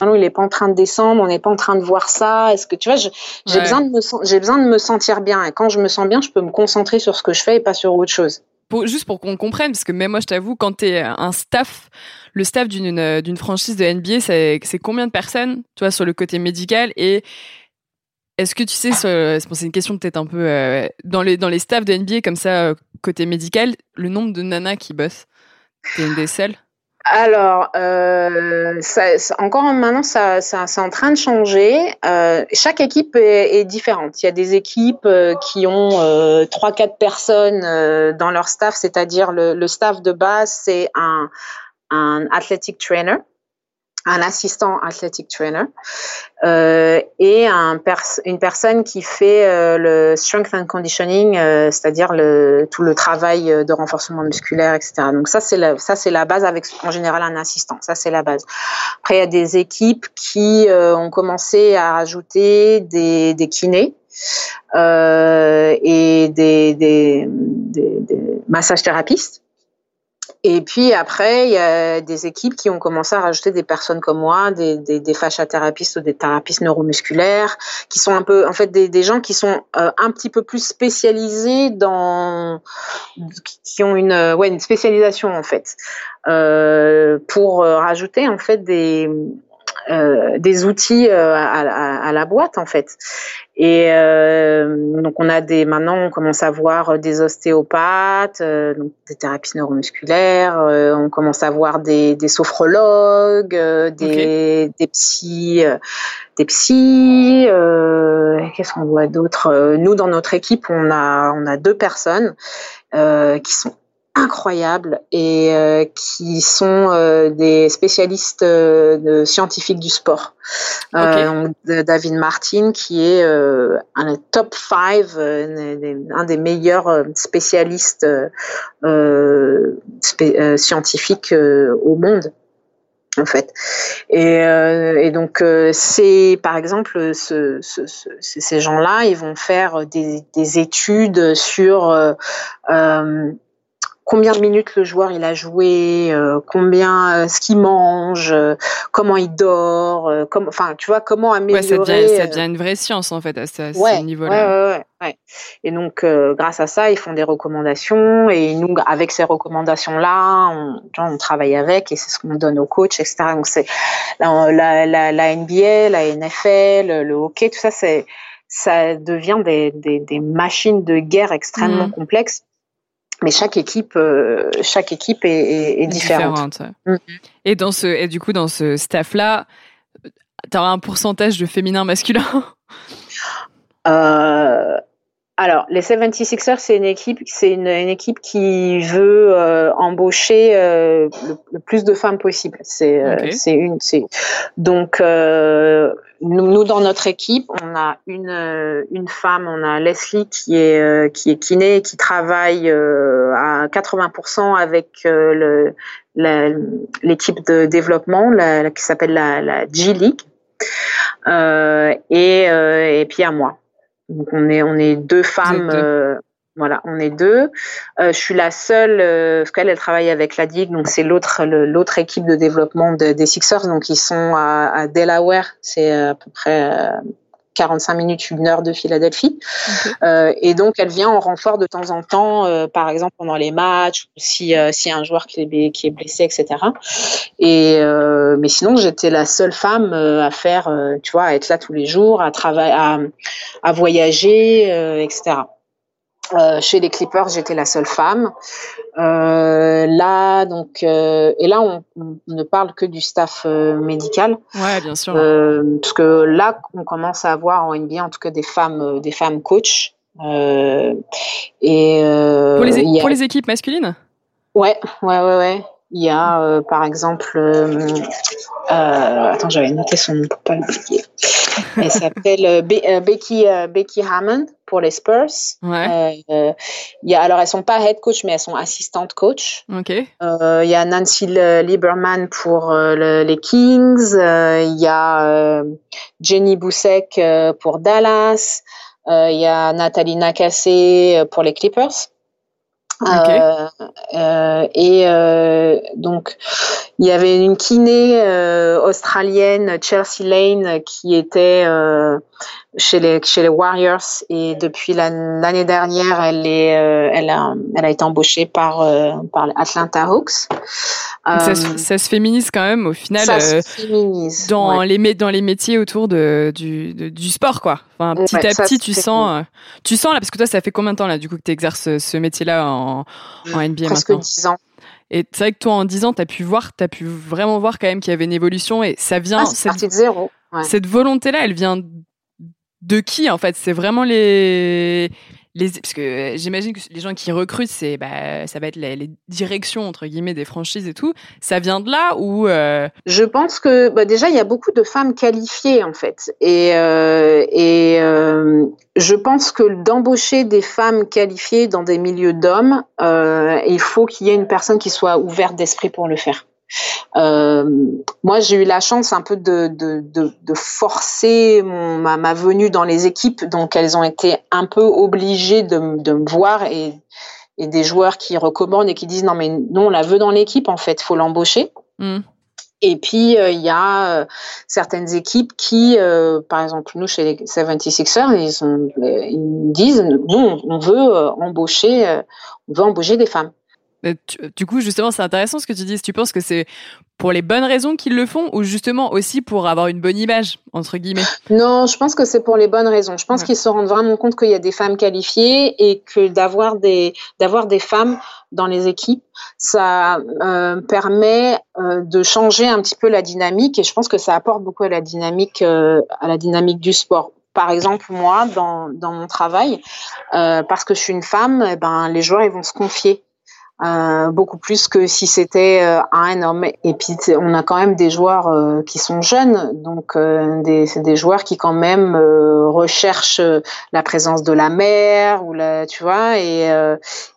Il n'est pas en train de descendre, on n'est pas en train de voir ça. Est-ce que tu vois, j'ai besoin de me j'ai besoin de me sentir bien et quand je me sens bien, je peux me concentrer sur ce que je fais et pas sur autre chose. juste pour qu'on comprenne, parce que même moi, je t'avoue, quand tu es un staff, le staff d'une franchise de NBA, c'est combien de personnes, tu vois, sur le côté médical et Est-ce que tu sais, c'est une question peut-être un peu dans les dans les staffs de NBA comme ça côté médical, le nombre de nanas qui bossent, t'es une des seules? Alors, euh, encore maintenant, ça, c'est en train de changer. Euh, chaque équipe est, différente. Il y a des équipes euh, qui ont trois, quatre personnes dans leur staff, c'est-à-dire le, le, staff de base, c'est un, un athletic trainer un assistant athletic trainer euh, et un une personne qui fait euh, le strength and conditioning, euh, c'est-à-dire le, tout le travail de renforcement musculaire, etc. Donc ça c'est la, ça c'est la base avec en général un assistant. Ça c'est la base. Après il y a des équipes qui ont commencé à rajouter des, des kinés. et des, des, des, des massages thérapistes et puis après, il y a des équipes qui ont commencé à rajouter des personnes comme moi, des, des, des ou des thérapistes neuromusculaires, qui sont un peu, en fait, des, des gens qui sont euh, un petit peu plus spécialisés dans, qui ont une, ouais, une spécialisation en fait, euh, pour euh, rajouter en fait des euh, des outils euh, à, la boîte en fait. Et euh, donc on a des maintenant on commence à voir des ostéopathes, donc des thérapies neuromusculaires, on commence à voir des, des sophrologues, des, des psys, des psys. Qu'est-ce qu'on voit d'autre? Nous dans notre équipe on a on a deux personnes qui sont incroyables et euh, qui sont euh, des spécialistes euh, scientifiques du sport. David Martin, qui est un top 5, un des meilleurs spécialistes scientifiques au monde en fait. Et, donc c'est par exemple ces gens-là, ils vont faire des, des études sur combien de minutes le joueur il a joué, euh, combien euh, ce qu'il mange, euh, comment il dort, comme, enfin tu vois comment améliorer. Ouais, ça, devient, une vraie science en fait à ce, niveau-là. Ouais, ouais, et donc grâce à ça, ils font des recommandations et nous avec ces recommandations-là, on, on travaille avec et c'est ce qu'on donne aux coachs, etc. Donc c'est la, la, la, NBA, la NFL, le hockey, tout ça c'est ça devient des, des, des, machines de guerre extrêmement mmh. complexes mais chaque équipe, euh, chaque équipe est, est, différente. Mm. Et dans ce, et du coup, dans ce staff-là, tu as un pourcentage de féminin masculin euh, alors, les 76ers, c'est une équipe, c'est une, équipe qui veut euh, embaucher euh, le, plus de femmes possible. C'est, euh, c'est une, c'est donc nous, dans notre équipe, on a une une femme, on a Leslie qui est qui est kiné et qui travaille à 80% avec le l'équipe de développement qui s'appelle la, la G League et et puis à moi. Donc on est on est deux femmes. Euh, voilà, on est deux. Euh, je suis la seule, euh, parce qu'elle elle travaille avec la DIG, donc c'est l'autre l'autre équipe de développement des Sixers, donc ils sont à, à Delaware, c'est à peu près 45 minutes, une heure de Philadelphie. Euh, et donc, elle vient en renfort de temps en temps, euh, par exemple pendant les matchs, si euh, s'il y a un joueur qui est, qui est blessé, etc. Et mais sinon, j'étais la seule femme à faire, tu vois, à être là tous les jours, à travailler, à, à voyager, etc. Euh, chez les Clippers, j'étais la seule femme. Euh, là, donc, euh, et là, on, ne parle que du staff médical. Ouais, bien sûr. parce que là, on commence à avoir en NBA, en tout cas, des femmes, des femmes coachs. et pour les, pour les équipes masculines? Ouais, ouais, ouais, ouais. Il y a, euh, par exemple, euh, euh, attends, j'avais noté son nom pour pas l'oublier. Elle s'appelle Becky Becky Hammond pour les Spurs. Ouais. il y a, alors elles sont pas head coach, mais elles sont assistantes coach. Ok. il y a Nancy Lieberman pour les Kings. il y a Jenny Boussek pour Dallas. il y a Nathalie Nakase pour les Clippers. Euh, euh, et euh, donc il y avait une kiné australienne, Chelsea Lane, qui était chez les chez les Warriors et depuis l'année dernière, elle est elle a elle a été embauchée par par Atlanta Hawks. Ça, ça, se féminise quand même au final ça se féminise, dans les dans les métiers autour de du du sport quoi. Enfin, petit à petit, tu sens tu sens là parce que toi ça fait combien de temps là du coup que tu exerces ce métier-là en, en NBA Presque maintenant? 10 ans. Et c'est vrai que toi, en 10 ans, tu as pu voir, tu as pu vraiment voir quand même qu'il y avait une évolution et ça vient. Ah, c'est de zéro. Ouais. Cette volonté-là, elle vient de qui en fait? C'est vraiment les parce que euh, j'imagine que les gens qui recrutent, bah, ça va être les, directions entre guillemets des franchises et tout. Ça vient de là ou euh... Je pense que bah, déjà il y a beaucoup de femmes qualifiées en fait, et euh, je pense que d'embaucher des femmes qualifiées dans des milieux d'hommes, il faut qu'il y ait une personne qui soit ouverte d'esprit pour le faire. Euh, moi, j'ai eu la chance un peu de, de, de, de forcer mon, ma, ma, venue dans les équipes, donc elles ont été un peu obligées de, de me voir et, et, des joueurs qui recommandent et qui disent non mais non, on la veut dans l'équipe en fait, faut l'embaucher. Mm. Et puis il euh, y a euh, certaines équipes qui, euh, par exemple nous chez les 76ers, ils, sont, ils disent non, on veut embaucher, on veut embaucher des femmes. Du coup, justement, c'est intéressant ce que tu dis. Tu penses que c'est pour les bonnes raisons qu'ils le font ou justement aussi pour avoir une bonne image, entre guillemets? Non, je pense que c'est pour les bonnes raisons. Je pense ouais. qu'ils se rendent vraiment compte qu'il y a des femmes qualifiées et que d'avoir des, d'avoir des femmes dans les équipes, ça euh, permet euh, de changer un petit peu la dynamique et je pense que ça apporte beaucoup à la dynamique, euh, à la dynamique du sport par exemple moi dans, dans mon travail euh, parce que je suis une femme eh ben les joueurs ils vont se confier euh, beaucoup plus que si c'était euh, un homme. Et puis on a quand même des joueurs euh, qui sont jeunes, donc euh, des, c'est des joueurs qui quand même euh, recherchent la présence de la mère ou la, tu vois, et,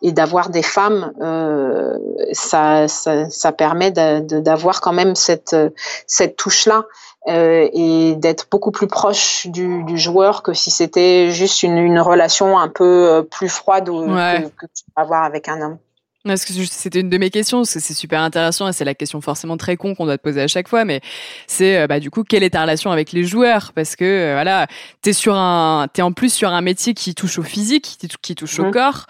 et d'avoir des femmes, ça, ça, ça, permet de, d'avoir quand même cette cette touche là. Euh, et d'être beaucoup plus proche du, du, joueur que si c'était juste une, une relation un peu plus froide ouais. que, que tu peux avoir avec un homme. Parce que c'était une de mes questions, parce que c'est super intéressant et c'est la question forcément très con qu'on doit te poser à chaque fois, mais c'est bah du coup quelle est ta relation avec les joueurs? Parce que euh, voilà, t'es sur un, t'es en plus sur un métier qui touche au physique, qui touche au mmh. corps.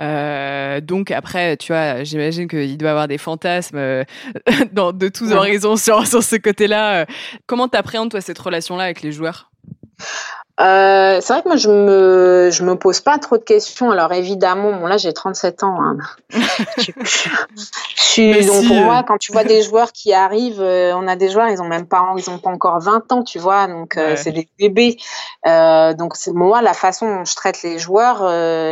Euh, donc après, tu vois, j'imagine qu'il doit avoir des fantasmes euh, [LAUGHS] dans, de tous ouais. horizons sur, sur ce côté-là. Comment t'appréhendes toi cette relation-là avec les joueurs? Euh, c'est vrai que moi je me je me pose pas trop de questions. Alors évidemment, bon là j'ai 37 ans. Hein. [LAUGHS] je, suis donc si, pour moi quand tu vois des joueurs qui arrivent, euh, on a des joueurs ils ont même pas ils ont pas encore 20 ans, tu vois, donc euh, ouais. c'est des bébés. Euh, donc c'est moi la façon dont je traite les joueurs,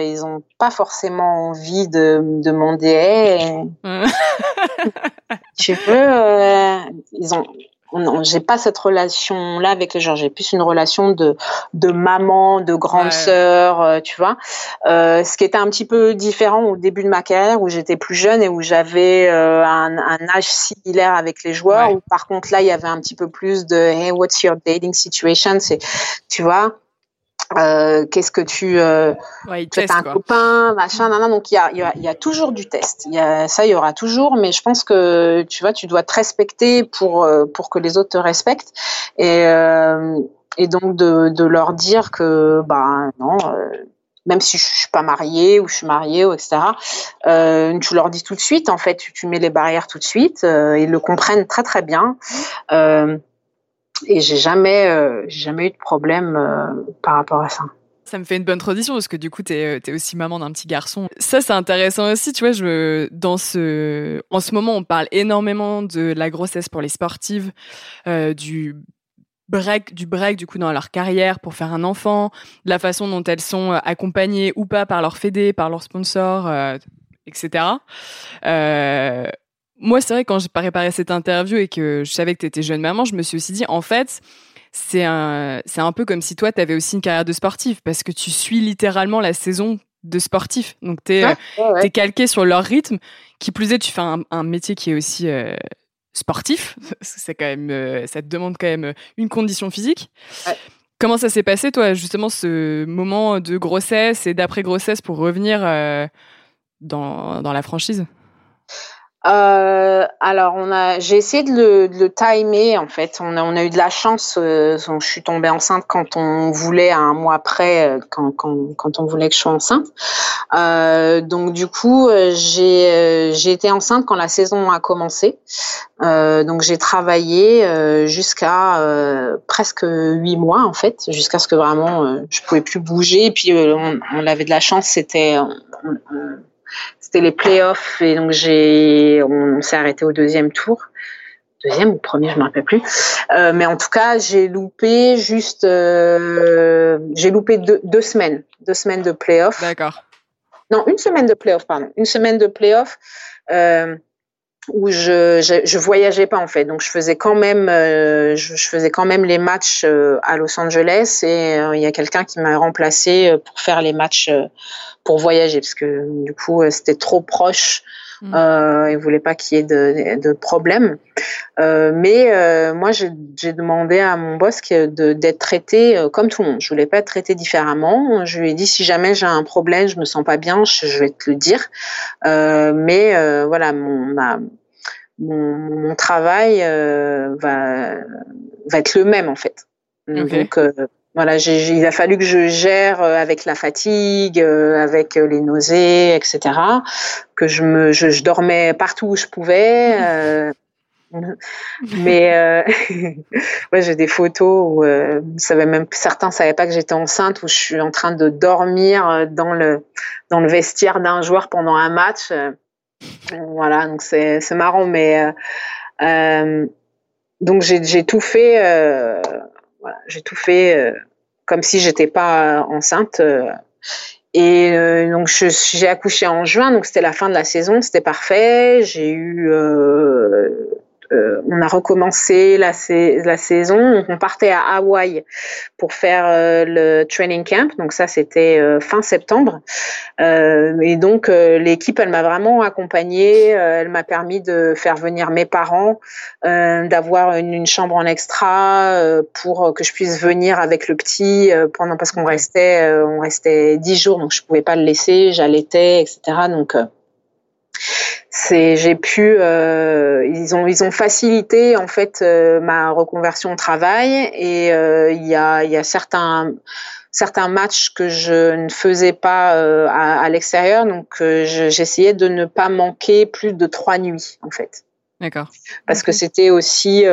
ils ont pas forcément envie de me demander hey, [LAUGHS] tu veux ils ont j'ai pas cette relation là avec les gens j'ai plus une relation de de maman de grande ouais. sœur euh, tu vois euh, ce qui était un petit peu différent au début de ma carrière où j'étais plus jeune et où j'avais euh, un, un, âge similaire avec les joueurs ouais. où par contre là il y avait un petit peu plus de hey what's your dating situation? C'est tu vois? Euh, qu'est-ce que tu euh, ouais, tu as un quoi. copain machin nan, nan, donc il y a, y, a, y a toujours du test. Il y a ça il y aura toujours mais je pense que tu vois tu dois te respecter pour euh, pour que les autres te respectent. Et euh, et donc de, de leur dire que bah non euh, même si je suis pas mariée ou je suis mariée ou etc euh, tu leur dis tout de suite en fait tu, tu mets les barrières tout de suite ils le comprennent très très bien et j'ai jamais, euh, jamais eu de problème euh, par rapport à ça. Ça me fait une bonne tradition parce que du coup, tu es, es, aussi maman d'un petit garçon. Ça, c'est intéressant aussi. Tu vois, je, dans ce, en ce moment, on parle énormément de la grossesse pour les sportives, euh, du break, du break du coup dans leur carrière pour faire un enfant, de la façon dont elles sont accompagnées ou pas par leur fédé, par leurs sponsors, euh, etc. Euh, moi, c'est vrai, quand j'ai préparé cette interview et que je savais que tu étais jeune maman, je me suis aussi dit, en fait, c'est un, c'est un peu comme si toi, tu avais aussi une carrière de sportif parce que tu suis littéralement la saison de sportif. Donc, tu es, ouais, ouais. calqué sur leur rythme. Qui plus est, tu fais un, un métier qui est aussi euh, sportif. [LAUGHS] C'est quand même, euh, ça te demande quand même une condition physique. Ouais. Comment ça s'est passé, toi, justement, ce moment de grossesse et d'après-grossesse pour revenir euh, dans, dans la franchise? Euh, alors, on a, j'ai essayé de le, de le, timer en fait. On a, on a eu de la chance. Euh, je suis tombée enceinte quand on voulait, un mois après, euh, quand, quand, quand on voulait que je sois enceinte. Euh, donc du coup, euh, j'ai, j'ai été enceinte quand la saison a commencé. donc j'ai travaillé jusqu'à presque huit mois en fait, jusqu'à ce que vraiment je pouvais plus bouger. Et puis on, on avait de la chance, c'était c'était les playoffs et donc j'ai, on, s'est arrêté au deuxième tour deuxième ou premier, je me rappelle plus. Euh, mais en tout cas, j'ai loupé juste, euh, j'ai loupé deux, deux, semaines, deux semaines de playoffs. D'accord. Non, une semaine de playoffs, pardon, une semaine de playoffs. Euh, où je, je, voyageais pas en fait. Donc je faisais quand même euh, je, je, faisais quand même les matchs euh, à Los Angeles et euh, il y a quelqu'un qui m'a remplacé pour faire les matchs pour voyager parce que du coup c'était trop proche mmh. euh, il voulait pas qu'il y ait de, de problème. Mais moi j'ai demandé à mon boss d'être traité comme tout le monde. Je voulais pas être traité différemment. Je lui ai dit si jamais j'ai un problème je me sens pas bien je, je vais te le dire. Mais voilà mon ma mon, mon travail euh, va, va être le même en fait. Donc euh, voilà, il a fallu que je gère euh, avec la fatigue, avec les nausées, etc. Que je me, je, je dormais partout où je pouvais. Euh, [LAUGHS] mais euh, [LAUGHS] ouais, j'ai des photos où euh, savait même certains savaient pas que j'étais enceinte où je suis en train de dormir dans le dans le vestiaire d'un joueur pendant un match. Voilà, donc c'est marrant, mais euh, euh, donc j'ai tout fait, euh, voilà, j'ai tout fait comme si j'étais pas enceinte. Et donc j'ai accouché en juin, donc c'était la fin de la saison, c'était parfait. J'ai eu euh, on a recommencé la, la, saison. On partait à Hawaï pour faire euh, le training camp. Donc ça, c'était euh, fin septembre. et donc l'équipe, elle m'a vraiment accompagnée. elle m'a permis de faire venir mes parents, d'avoir une, chambre en extra pour que je puisse venir avec le petit pendant parce qu'on restait, on restait dix jours, donc je pouvais pas le laisser. J'allaitais, etc. Donc c'est j'ai pu euh, ils ont ils ont facilité en fait euh, ma reconversion au travail et euh, il y a il y a certains certains matchs que je ne faisais pas euh, à, à l'extérieur. Donc euh, j'essayais de ne pas manquer plus de trois nuits en fait. D'accord. Parce que c'était aussi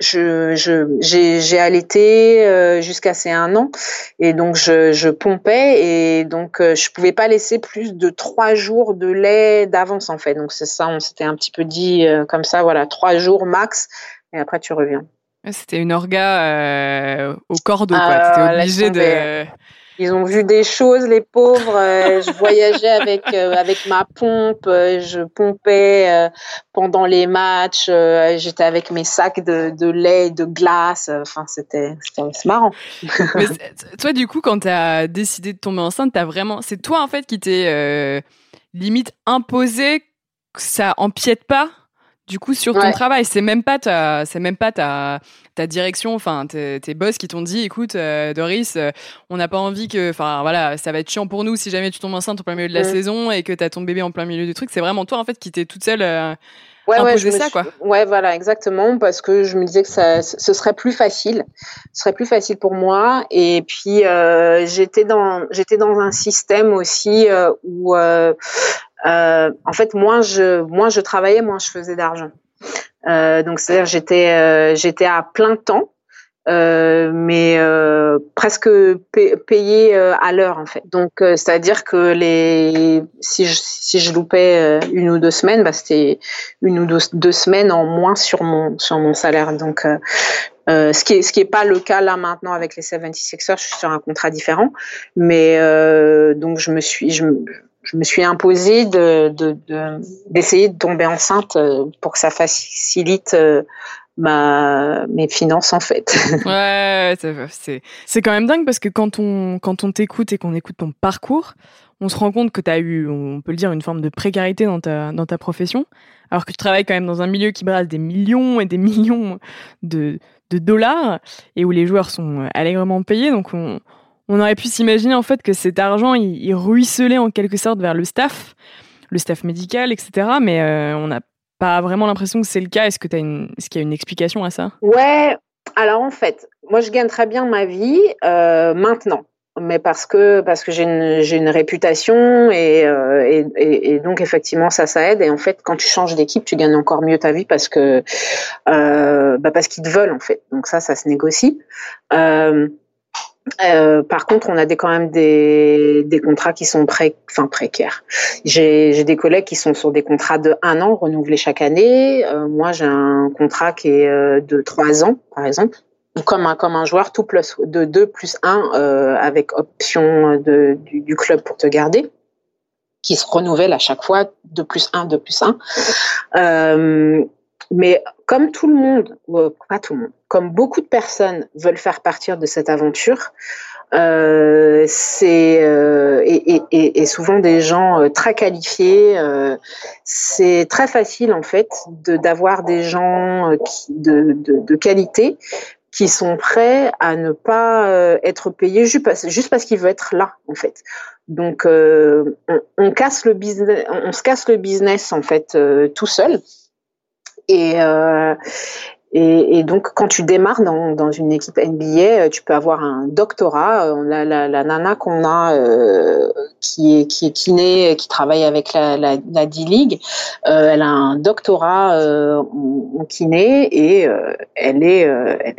je, je, j'ai, allaité euh, jusqu'à ces un an et donc je, je pompais et donc euh, je pouvais pas laisser plus de trois jours de lait d'avance en fait. Donc c'est ça, on s'était un petit peu dit euh, comme ça, voilà, trois jours max et après tu reviens. C'était une orga au cordeau, quoi. Ah, T'étais obligé de. Ils ont vu des choses, les pauvres. Euh, je voyageais avec euh, avec ma pompe, euh, je pompais pendant les matchs. J'étais avec mes sacs de, de lait, de glace. Enfin, c'était marrant. [LAUGHS] Toi, du coup, quand tu as décidé de tomber enceinte, t'as vraiment, c'est toi en fait qui t'es limite imposé que ça empiète pas? Du coup sur ton travail. C'est même pas ta, c'est même pas ta, ta direction, enfin tes, tes boss qui t'ont dit, écoute euh, Doris, euh, on n'a pas envie que, enfin voilà, ça va être chiant pour nous si jamais tu tombes enceinte en plein milieu de la saison et que tu as ton bébé en plein milieu du truc. C'est vraiment toi en fait qui t'es toute seule. Euh, ouais, ouais, ça, quoi. Ouais, voilà, exactement, parce que je me disais que ça, ce serait plus facile, ce serait plus facile pour moi. Et puis euh, j'étais dans, j'étais dans un système aussi où euh, en fait, moins je, moins je travaillais, moins je faisais d'argent. Euh, donc, c'est-à-dire j'étais, euh, j'étais à plein temps, euh, mais euh, presque payé à l'heure en fait. Donc, c'est-à-dire que les, si je, si je loupais une ou deux semaines, bah, c'était une ou deux, deux, semaines en moins sur mon sur mon salaire. Donc, euh, ce qui est ce qui est pas le cas là maintenant avec les 76ers, je suis sur un contrat différent, mais euh, donc je me suis je, je me suis imposée de, d'essayer de, tomber enceinte euh, pour que ça facilite euh, mes finances en fait. [LAUGHS] ouais, c'est, c'est quand même dingue parce que quand on, quand on t'écoute et qu'on écoute ton parcours, on se rend compte que tu as eu, on peut le dire, une forme de précarité dans ta, dans ta profession, alors que tu travailles quand même dans un milieu qui brasse des millions et des [LAUGHS] millions de, de dollars et où les joueurs sont allègrement payés. Donc on, on aurait pu s'imaginer en fait que cet argent il, ruisselait en quelque sorte vers le staff. le staff médical, etc. Mais on n'a pas vraiment l'impression que c'est le cas. Est-ce qu'il y a une explication à ça? Ouais. Alors en fait, moi je gagne très bien ma vie maintenant mais parce que parce que j'ai une réputation et, euh, et, donc effectivement ça ça aide et en fait quand tu changes d'équipe tu gagnes encore mieux ta vie parce que euh, bah qu'ils te veulent en fait donc ça ça se négocie euh, euh, par contre, on a des, quand même des, des contrats qui sont pré, enfin, précaires. J'ai des collègues qui sont sur des contrats de un an renouvelés chaque année. Euh, moi, j'ai un contrat qui est euh, de trois ans, par exemple comme un, comme un joueur tout plus de 2 plus 1 euh, avec option de, du, club pour te garder qui se renouvelle à chaque fois de plus 1, de plus 1. Euh, mais comme tout le monde, pas tout le monde, comme beaucoup de personnes veulent faire partir de cette aventure, euh, c'est euh, et, et, et, souvent des gens euh, très qualifiés. Euh, c'est très facile en fait de d'avoir des gens qui, de, de, de, qualité qui sont prêts à ne pas euh, être payés juste parce, juste parce qu'ils veulent être là en fait. Donc euh, on, on, casse le business, on se casse le business en fait euh, tout seul. Et, euh, et, donc, quand tu démarres dans, une équipe NBA, euh, tu peux avoir un doctorat. Euh, la, nana qu'on a, qui est kiné, qui travaille avec la, D-League, elle a un doctorat en, kiné et elle est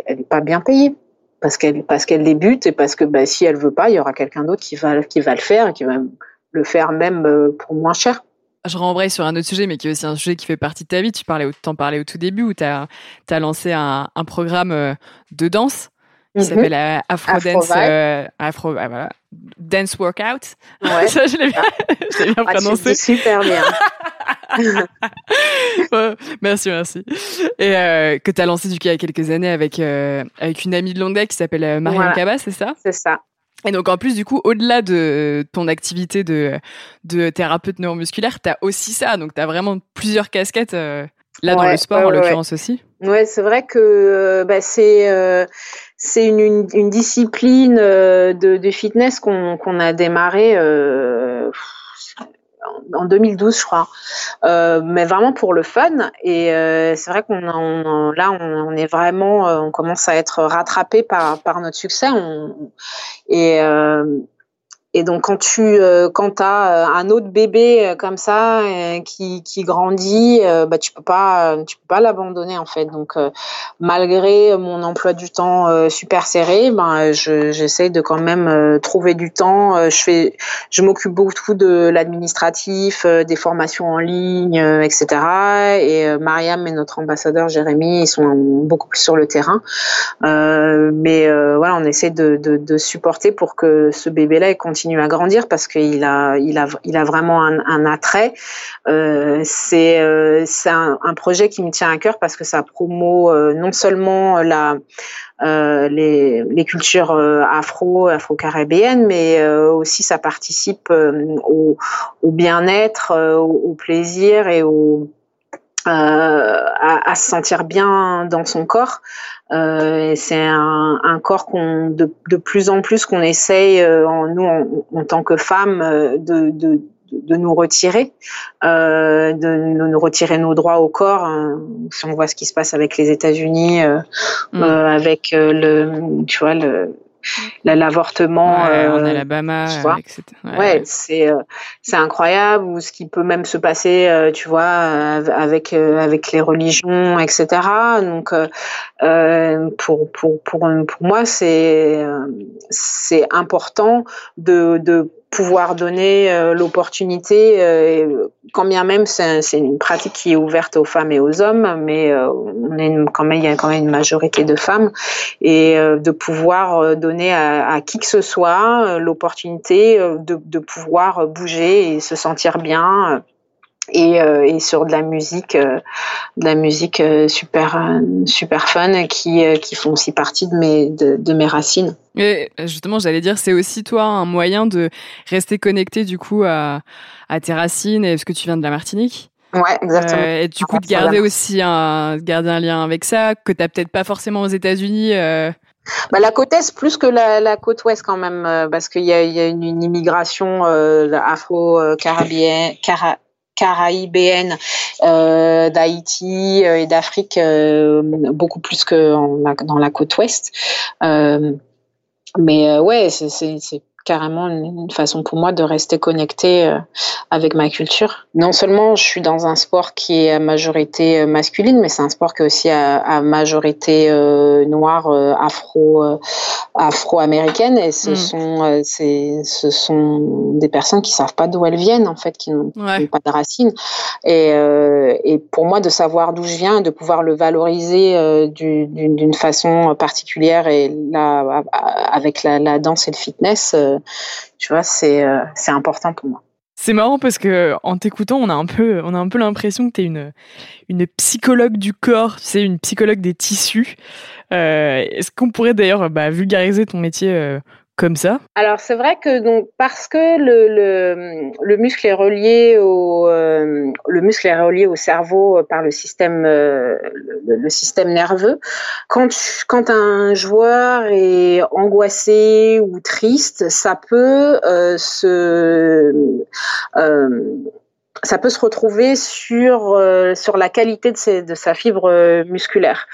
elle, pas bien payée parce qu'elle parce qu'elle débute et parce que bah, si elle veut pas, il y aura quelqu'un d'autre qui va qui va le faire et qui va le faire même pour moins cher je rembraye sur un autre sujet, mais qui est aussi un sujet qui fait partie de ta vie. Tu parlais, t'en parlais au tout début, où tu as, as, lancé un, un, programme euh, de danse qui mm -hmm. s'appelle euh, Afro, Afro Dance, euh, Afro, ah, voilà, Dance Workout. Ouais. [LAUGHS] Ça, je l'ai bien, ah. [LAUGHS] bien ah, prononcé. super bien. [LAUGHS] ouais, merci, merci. Et euh, que tu as lancé du coup il y a quelques années avec, euh, avec une amie de longue qui s'appelle Marianne voilà. Cabas, c'est ça? C'est ça. Et donc en plus du coup, au-delà de ton activité de, de thérapeute neuromusculaire, tu as aussi ça. Donc tu as vraiment plusieurs casquettes euh, là dans le sport ouais, en l'occurrence aussi. Ouais, c'est vrai que euh, bah, c'est euh, c'est une, une, une, discipline euh, de, de, fitness qu'on qu'on a démarré en 2012, je crois, euh, mais vraiment pour le fun. Et euh, c'est vrai qu'on on, là, on, est vraiment, euh, on commence à être rattrapé par par notre succès. Et et donc quand tu euh, quand as un autre bébé comme ça euh, qui, qui grandit, euh, bah tu peux pas tu peux pas l'abandonner en fait. Donc malgré mon emploi du temps super serré, ben je j'essaie de quand même trouver du temps. je fais je m'occupe beaucoup de l'administratif, des formations en ligne, etc. Et Mariam et notre ambassadeur Jérémy, ils sont beaucoup plus sur le terrain. mais voilà, on essaie de, de, de supporter pour que ce bébé là continue continue à grandir parce qu'il a, il a, il a vraiment un, attrait. Euh, c'est euh, un, projet qui me tient à cœur parce que ça promeut euh, non seulement la euh, les, les, cultures afro, afro-caribéennes, mais aussi ça participe au, au bien-être, au, plaisir et au à, se sentir bien dans son corps. Euh, c'est un, un, corps qu'on de, de, plus en plus qu'on essaye euh, en nous en, en, tant que femmes euh, de, de, de nous retirer, euh, de, nous retirer nos droits au corps. Hein. Si on voit ce qui se passe avec les États-Unis, euh, mm. avec le, tu vois le l'avortement ouais, euh, en Alabama etc. ouais, ouais c'est euh, c'est incroyable ou ce qui peut même se passer euh, tu vois avec avec les religions etc donc pour pour pour pour moi c'est important de de pouvoir donner euh, l'opportunité, euh, quand bien même c'est une pratique qui est ouverte aux femmes et aux hommes, mais euh, on est quand même, il y a quand même une majorité de femmes, et euh, de pouvoir donner à, à, qui que ce soit l'opportunité de, de, pouvoir bouger et se sentir bien et, euh, et, sur de la musique, euh, de la musique euh, super super fun qui qui font aussi partie de mes de, de mes racines. Et justement, j'allais dire, c'est aussi toi un moyen de rester connecté du coup à, à tes racines et ce que tu viens de la Martinique. Ouais, exactement. et du coup, de garder aussi un, garder un lien avec ça, que tu peut-être pas forcément aux États-Unis. Bah, la côte est plus que la, la côte ouest quand même, parce qu'il y a, y a une, une immigration afro-caribéenne, cara, caribéenne euh, d'Haïti et d'Afrique beaucoup plus que dans la côte ouest. mais ouais, c'est carrément une, façon pour moi de rester connecté euh, avec ma culture. Non seulement je suis dans un sport qui est à majorité euh, masculine, mais c'est un sport qui est aussi à, majorité euh, noire, afro, afro-américaine, et ce mm. sont ce sont des personnes qui savent pas d'où elles viennent en fait, qui n'ont pas de racines. Et, et pour moi, de savoir d'où je viens, de pouvoir le valoriser d'une façon particulière et là avec la, la danse et le fitness tu vois, c'est euh, c'est important pour moi. C'est marrant parce que en t'écoutant, on a un peu, on a un peu l'impression que tu es une, une psychologue du corps, tu sais, une psychologue des tissus. Euh, est-ce qu'on pourrait d'ailleurs bah, vulgariser ton métier euh, comme ça? Alors c'est vrai que donc parce que le, le, le muscle est relié au euh, le muscle est relié au cerveau euh, par le système euh, le, système nerveux. Quand quand un joueur est angoissé ou triste, ça peut se ça peut se retrouver sur euh, sur la qualité de, de sa fibre euh, musculaire.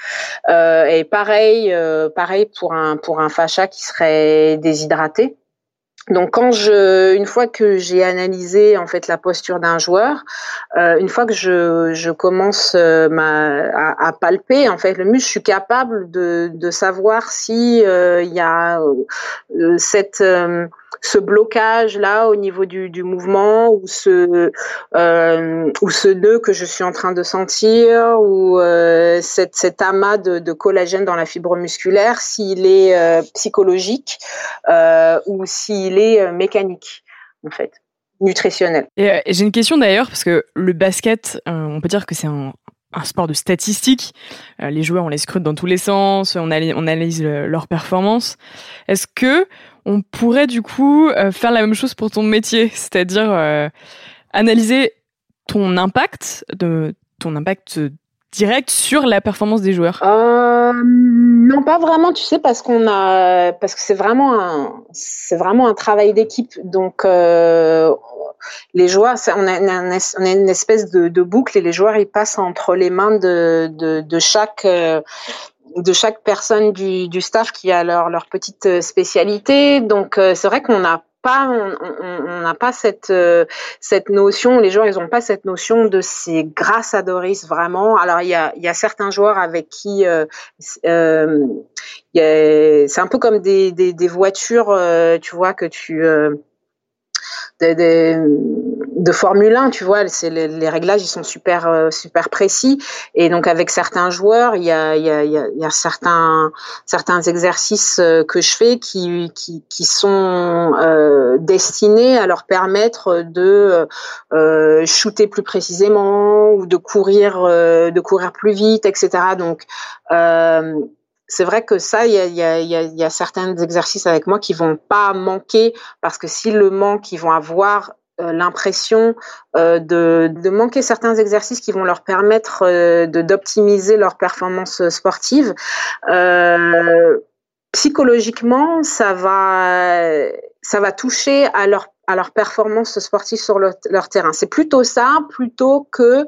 Euh, et pareil, pareil pour un pour un fascia qui serait déshydraté. Donc quand je, une fois que j'ai analysé en fait la posture d'un joueur, euh, une fois que je, je commence euh, ma, à, à, palper en fait le muscle, je suis capable de, de savoir si euh, il y a euh, cette ce blocage là au niveau du, du mouvement ou ce ou ce nœud que je suis en train de sentir ou cette, cet amas de, collagène dans la fibre musculaire s'il est psychologique ou s'il euh, mécanique, en fait, nutritionnel. Euh, et, j'ai une question d'ailleurs, parce que le basket, euh, on peut dire que c'est un, sport de statistiques. les joueurs, on les scrute dans tous les sens, on, analyse leur performance. Est-ce que on pourrait du coup faire la même chose pour ton métier, [LAUGHS] c'est-à-dire analyser ton impact, ton impact direct sur la performance des joueurs euh, Non, pas vraiment, tu sais, parce qu'on a, parce que c'est vraiment un, travail d'équipe. Donc, euh, les joueurs, on a, une espèce de, boucle et les joueurs ils passent entre les mains de chaque. Euh, de chaque personne du, du, staff qui a leur, leur petite spécialité. Donc euh, c'est vrai qu'on a pas, on n'a pas cette euh, cette notion. Les joueurs, ils ont pas cette notion de c'est grâce à Doris vraiment. Alors il y a y a certains joueurs avec qui euh, euh, c'est un peu comme des des, voitures, tu vois que tu de, Formule 1, tu vois, c'est les, les, réglages ils sont super euh, super précis et donc avec certains joueurs, il y a, il y a, il y a certains certains exercices euh, que je fais qui qui, qui sont euh, destinés à leur permettre de euh, shooter plus précisément ou de courir de courir plus vite, etc. Donc c'est vrai que ça, il y a, y, a, y a, certains exercices avec moi qui vont pas manquer parce que s'ils le manquent, ils vont avoir euh, l'impression euh, de, manquer certains exercices qui vont leur permettre euh, d'optimiser leur performance sportive. psychologiquement, ça va ça va toucher à leur à leur performance sportive sur leur terrain. C'est plutôt ça, plutôt que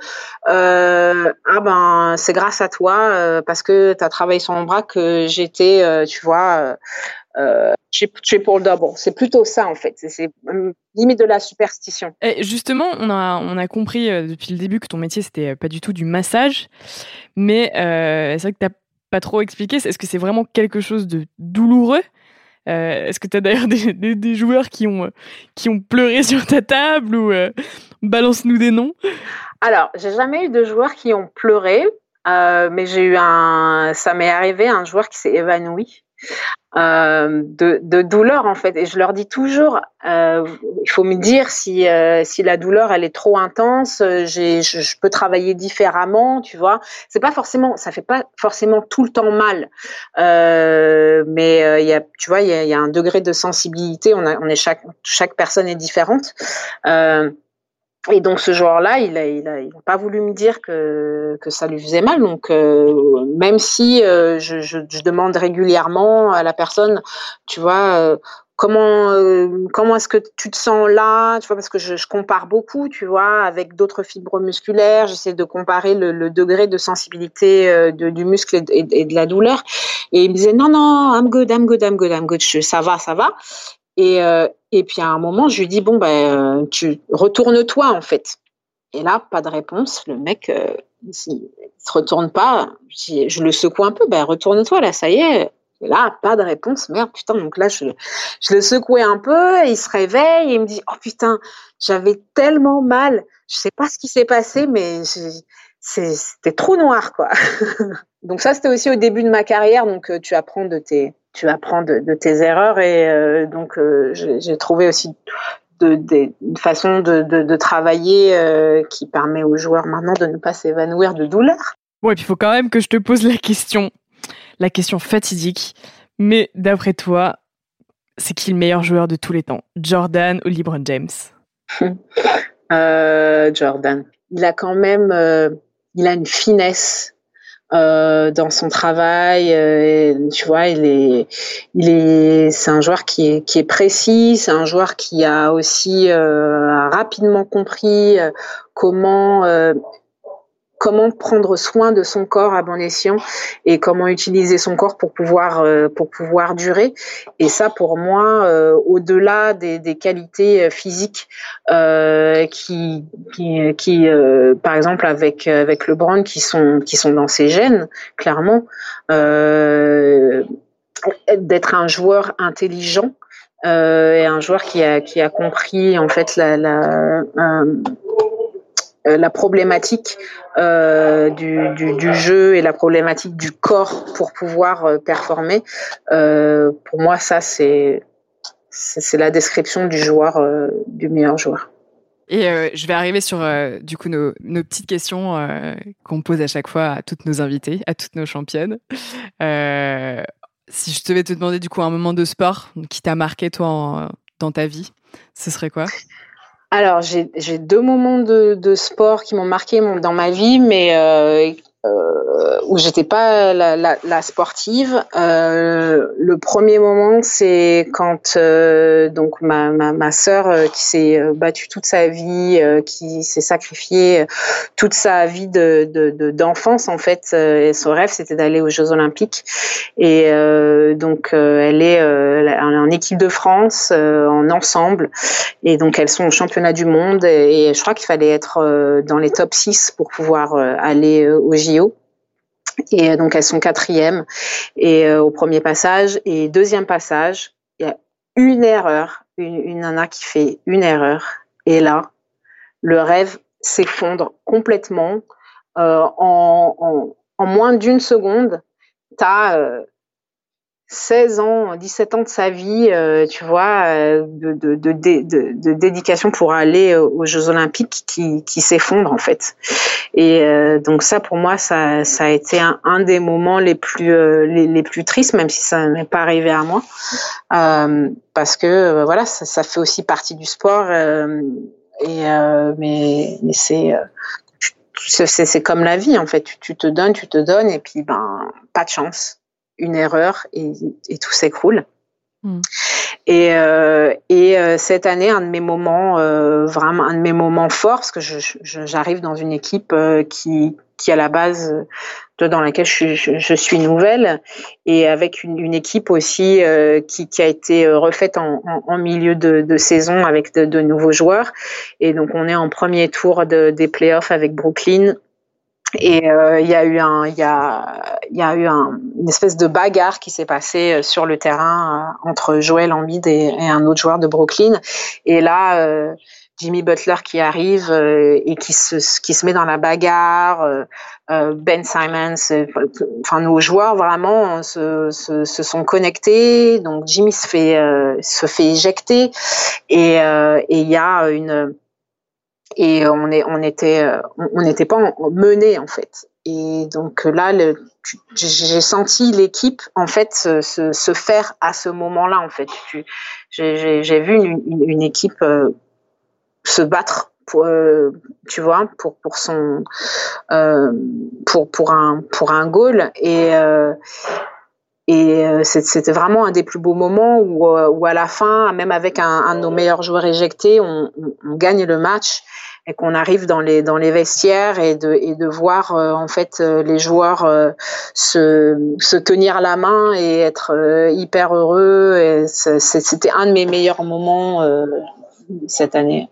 euh, ah ben c'est grâce à toi euh, parce que tu as travaillé sur mon bras que j'étais, euh, tu vois, euh, pour le double. C'est plutôt ça en fait. C'est limite de la superstition. Et justement, on a on a compris depuis le début que ton métier c'était pas du tout du massage, mais c'est vrai que t'as pas trop expliqué. Est-ce que c'est vraiment quelque chose de douloureux euh, est-ce que tu as d'ailleurs des, joueurs qui ont, ont pleuré [LAUGHS] sur ta table ou euh, balance-nous des noms? Alors, j'ai jamais eu de joueurs qui ont pleuré, euh, mais j'ai eu un, ça m'est arrivé un joueur qui s'est évanoui euh, de, de, douleur en fait. Et je leur dis toujours, euh, il faut me dire si euh, si la douleur elle est trop intense, euh, j'ai je, je, peux travailler différemment, tu vois. C'est pas forcément, ça fait pas forcément tout le temps mal, euh, mais il y a, tu vois, il y a, y a, un degré de sensibilité. On a, on est chaque chaque personne est différente. Et donc ce joueur-là, il a, il a, il a pas voulu me dire que, que ça lui faisait mal. Donc euh, même si euh, je, je, je, demande régulièrement à la personne, tu vois, euh, comment euh, comment est-ce que tu te sens là tu vois parce que je, je compare beaucoup tu vois avec d'autres fibres musculaires. J'essaie de comparer le, le, degré de sensibilité euh, de, du muscle et, et, de la douleur. Et il me disait non non I'm good I'm good I'm good I'm good. Ça va ça va et euh, et puis à un moment je lui dis bon ben tu retourne-toi en fait et là pas de réponse le mec euh, il, se retourne pas je, le secoue un peu ben retourne-toi là ça y est et là, pas de réponse. Merde, putain. Donc là, je, le secouais un peu. il se réveille et il me dit, oh putain, j'avais tellement mal. Je sais pas ce qui s'est passé, mais c'était trop noir, quoi. [LAUGHS] donc ça, c'était aussi au début de ma carrière. Donc euh, tu apprends de tes, tu apprends de, de tes erreurs et euh, donc euh, j'ai trouvé aussi de, de, une façon de, de travailler euh, qui permet aux joueurs maintenant de ne pas s'évanouir de douleur. Ouais, puis il faut quand même que je te pose la question la question fatidique. Mais d'après toi, c'est qui le meilleur joueur de tous les temps? Jordan ou LeBron James? [LAUGHS] Jordan. Il a quand même, il a une finesse euh, dans son travail. Euh, tu vois, il est, il est, c'est un joueur qui est, qui est précis. C'est un joueur qui a aussi euh, rapidement compris euh, comment comment prendre soin de son corps à bon escient et comment utiliser son corps pour pouvoir euh, pour pouvoir durer. Et ça pour moi euh, au-delà des, des, qualités euh, physiques euh, qui qui, qui par exemple avec avec LeBron qui sont qui sont dans ses gènes clairement d'être un joueur intelligent et un joueur qui a qui a compris en fait la, la la problématique euh, du, du, jeu et la problématique du corps pour pouvoir euh, performer, euh, pour moi, ça, c'est c'est la description du joueur, euh, du meilleur joueur. Et je vais arriver sur du coup nos, nos petites questions qu'on pose à chaque fois à toutes nos invités, à toutes nos championnes. si je devais te demander du coup un moment de sport qui t'a marqué toi dans ta vie, ce serait quoi? Alors, j'ai deux moments de, sport qui m'ont marqué dans ma vie, mais euh, euh, où j'étais pas la, la, la sportive. Euh, le premier moment, c'est quand euh, donc ma, ma, ma sœur euh, qui s'est euh, battue toute sa vie, qui s'est sacrifiée toute sa vie de d'enfance de, en fait. et son rêve, c'était d'aller aux Jeux Olympiques. Et donc elle est en équipe de France, en ensemble. Et donc elles sont au championnat du monde. Et, je crois qu'il fallait être dans les top 6 pour pouvoir aller au Et euh, donc elles sont quatrième et euh, au premier passage et deuxième passage, il y a une erreur, une, nana qui fait une erreur. Et là, le rêve s'effondre complètement. Euh, en, en, en, moins d'une seconde. T'as euh, 16 ans, 17 ans de sa vie, euh, tu vois, euh, de, de, de, de, dédication pour aller aux Jeux Olympiques qui, qui s'effondre en fait. Et euh, donc ça, pour moi, ça, ça a été un, un des moments les plus les, les, plus tristes, même si ça n'est pas arrivé à moi, parce que voilà, ça, ça, fait aussi partie du sport. et mais, mais c'est c'est comme la vie en fait. Tu, tu te donnes, tu te donnes, et puis ben pas de chance une erreur et, et tout s'écroule. Mm. Et, euh, et euh, cette année, un de mes moments, euh, vraiment un de mes moments forts, parce que j'arrive dans une équipe qui, qui à la base de, dans laquelle je, je, je, suis nouvelle, et avec une, une équipe aussi qui, qui, a été refaite en, en, en milieu de, de, saison avec de, de, nouveaux joueurs. Et donc on est en premier tour de, des playoffs avec Brooklyn et euh, il y a eu un, il y a, il y a eu un, une espèce de bagarre qui s'est passée euh, sur le terrain euh, entre Joel Embiid et, et, un autre joueur de Brooklyn. Et là, euh, Jimmy Butler qui arrive euh, et qui se, qui se met dans la bagarre. ben Simons, enfin nos joueurs vraiment se, se, se, sont connectés. Donc Jimmy se fait, se fait éjecter et il y a une et on est on était euh, on n'était pas mené en fait. Et donc là j'ai senti l'équipe en fait se, se, se, faire à ce moment-là en fait. J'ai vu une, une, équipe euh, se battre pour, euh, tu vois pour pour son euh, pour pour un pour un goal. Et et c'était vraiment un des plus beaux moments où, où à la fin, même avec un, de nos meilleurs joueurs éjectés, on, gagne le match et qu'on arrive dans les vestiaires et de voir en fait les joueurs se tenir la main et être hyper heureux. C'était un de mes meilleurs moments cette année.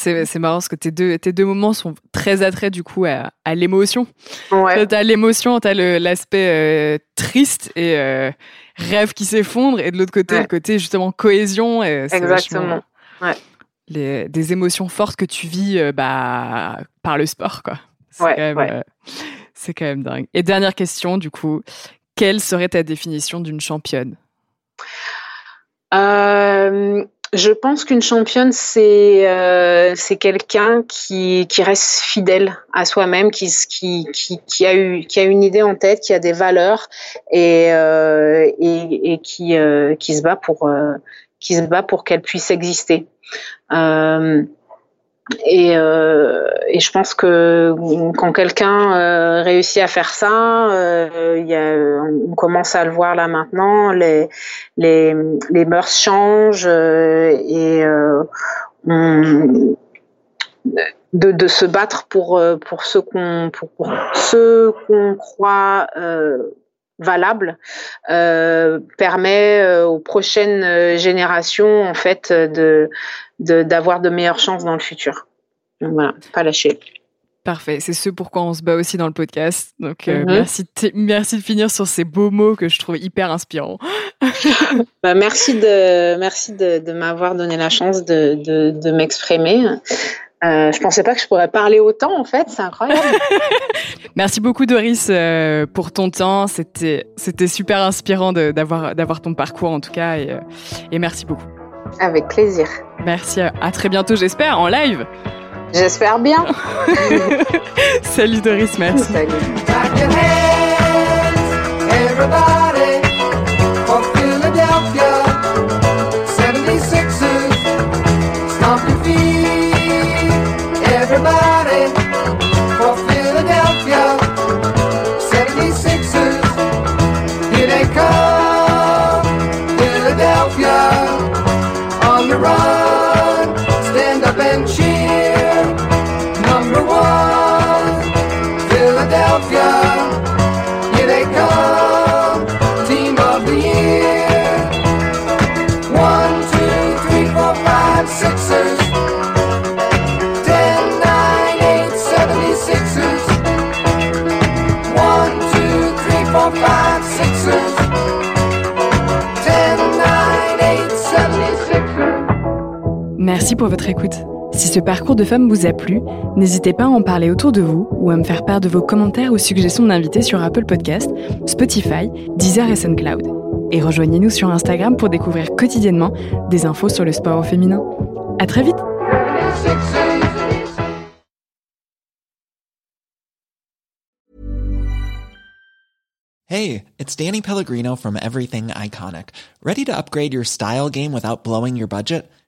C'est marrant parce que tes deux, tes deux moments sont très attraits du coup à, à l'émotion. Ouais. T'as l'émotion, t'as l'aspect euh, triste et euh, rêve qui s'effondre, et de l'autre côté, le côté justement cohésion. Et Exactement. Ouais. Les, des émotions fortes que tu vis euh, bah, par le sport, quoi. C'est ouais, quand, quand même dingue. Et dernière question, du coup, quelle serait ta définition d'une championne? Euh, je pense qu'une championne, c'est euh, c'est quelqu'un qui, qui reste fidèle à soi-même, qui, qui, qui, qui, a eu, qui a une idée en tête, qui a des valeurs et, euh, et, et qui, euh, qui se bat pour, euh, qui se bat pour qu'elle puisse exister. Euh, et, euh, et, je pense que quand quelqu'un euh, réussit à faire ça, euh, y a, on commence à le voir là maintenant, les, les, les mœurs changent et on, de, de, se battre pour, qu'on pour, pour ce qu'on croit valable euh, permet euh, aux prochaines générations en fait de d'avoir de, de, meilleures chances dans le futur. Donc voilà, pas lâcher. Parfait, c'est ce pourquoi on se bat aussi dans le podcast. Donc euh, mm -hmm. merci, de merci de finir sur ces beaux mots que je trouve hyper inspirants. [LAUGHS] bah, merci de merci de, de m'avoir donné la chance de, de, de m'exprimer. Euh, je pensais pas que je pourrais parler autant en fait, c'est incroyable. [LAUGHS] Merci beaucoup Doris euh, pour ton temps, c'était c'était super inspirant d'avoir d'avoir ton parcours en tout cas et, euh, et merci beaucoup. Avec plaisir. Merci, à très bientôt j'espère en live. J'espère bien. [LAUGHS] [LAUGHS] Salut Doris, merci. Salut. Merci pour votre écoute. Si ce parcours de femme vous a plu, n'hésitez pas à en parler autour de vous ou à me faire part de vos commentaires ou suggestions d'invités sur Apple Podcast, Spotify, Deezer et SoundCloud. Et rejoignez-nous sur Instagram pour découvrir quotidiennement des infos sur le sport au féminin. À très vite! Hey, it's Danny Pellegrino from Everything Iconic. Ready to upgrade your style game without blowing your budget?